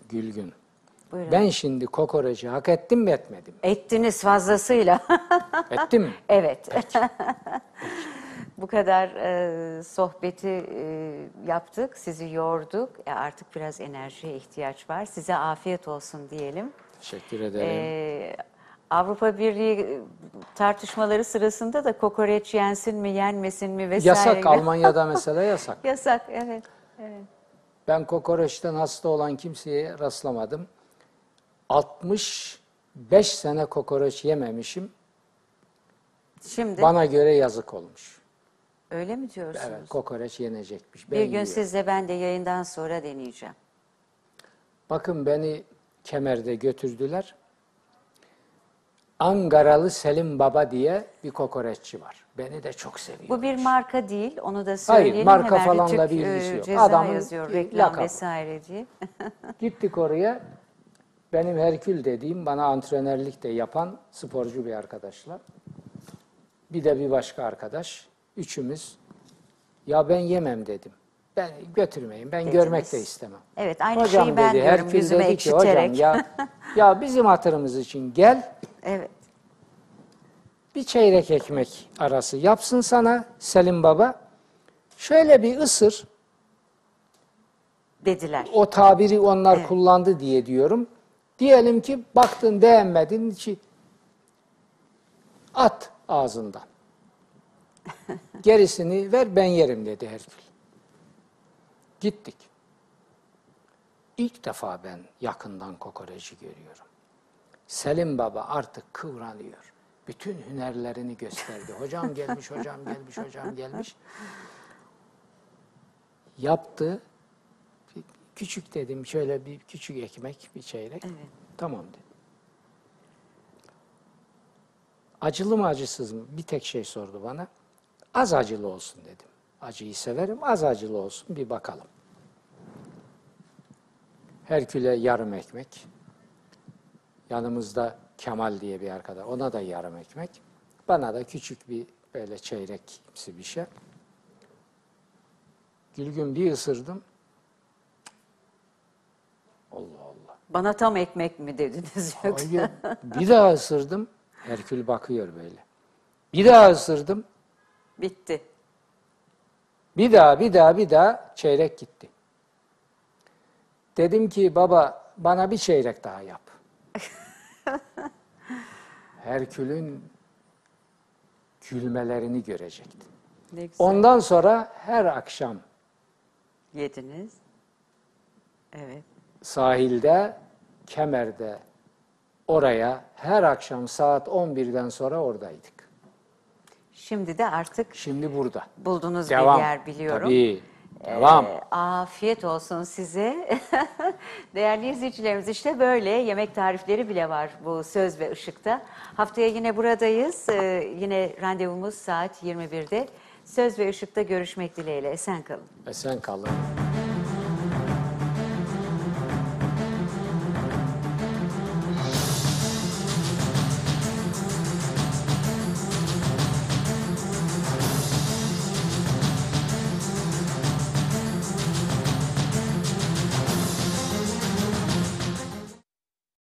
Gülgün. Buyurun. Ben şimdi kokoreçi hak ettim mi etmedim? mi? Ettiniz fazlasıyla. [laughs] Ettim mi? evet. [laughs] Bu kadar e, sohbeti e, yaptık, sizi yorduk. E, artık biraz enerjiye ihtiyaç var. Size afiyet olsun diyelim. Teşekkür ederim. E, Avrupa Birliği e, tartışmaları sırasında da kokoreç yensin mi, yenmesin mi vesaire. yasak [laughs] Almanya'da mesela yasak. Yasak, evet. evet. Ben kokoreçten hasta olan kimseye rastlamadım. 65 sene kokoreç yememişim. Şimdi Bana göre yazık olmuş. öyle mi diyorsunuz? Evet, kokoreç yenecekmiş. Ben Bir gün yiyorum. sizle ben de yayından sonra deneyeceğim. Bakın beni kemerde götürdüler. Angaralı Selim Baba diye bir kokoreççi var. Beni de çok seviyor. Bu bir marka değil, onu da söyleyelim. marka Hemen falan da Rütük, bir ilgisi e, yok. Ceza Adamın yazıyor, reklam lakabı. vesaire diye. [laughs] Gittik oraya. Benim Herkül dediğim bana antrenörlük de yapan sporcu bir arkadaşla. Bir de bir başka arkadaş. Üçümüz. Ya ben yemem dedim. Ben götürmeyin. Ben Dediniz. görmek de istemem. Evet, aynı hocam şeyi ben dedi, diyorum Herkül yüzüme dedi ki hocam ya, [laughs] ya bizim hatırımız için gel evet, bir çeyrek ekmek arası yapsın sana Selim Baba. Şöyle bir ısır. dediler. O tabiri onlar kullandı diye diyorum. Diyelim ki baktın beğenmedin ki at ağzından. [laughs] Gerisini ver ben yerim dedi Herkül. Gittik. İlk defa ben yakından kokoreci görüyorum. Selim Baba artık kıvranıyor. Bütün hünerlerini gösterdi. Hocam gelmiş, hocam gelmiş, hocam gelmiş. Yaptı. Küçük dedim, şöyle bir küçük ekmek, bir çeyrek. Tamam dedi. Acılı mı acısız mı? Bir tek şey sordu bana. Az acılı olsun dedim. Acıyı severim, az acılı olsun bir bakalım. Herkül'e yarım ekmek. Yanımızda Kemal diye bir arkadaş. Ona da yarım ekmek. Bana da küçük bir böyle çeyrekimsi bir şey. Gülgün bir ısırdım. Allah Allah. Bana tam ekmek mi dediniz yoksa? Hayır. Bir daha ısırdım. Herkül bakıyor böyle. Bir daha ısırdım. Bitti. Bir daha, bir daha, bir daha çeyrek gitti. Dedim ki baba bana bir çeyrek daha yap. [laughs] Herkül'ün gülmelerini görecekti. Ne güzel. Ondan sonra her akşam Yediniz. Evet. Sahilde, Kemer'de oraya her akşam saat 11'den sonra oradaydık. Şimdi de artık Şimdi burada. buldunuz Devam. bir yer biliyorum. Tabii. Devam. Ee, afiyet olsun size. [laughs] Değerli izleyicilerimiz işte böyle yemek tarifleri bile var bu Söz ve Işık'ta. Haftaya yine buradayız. Ee, yine randevumuz saat 21'de. Söz ve Işık'ta görüşmek dileğiyle. Esen kalın. Esen kalın.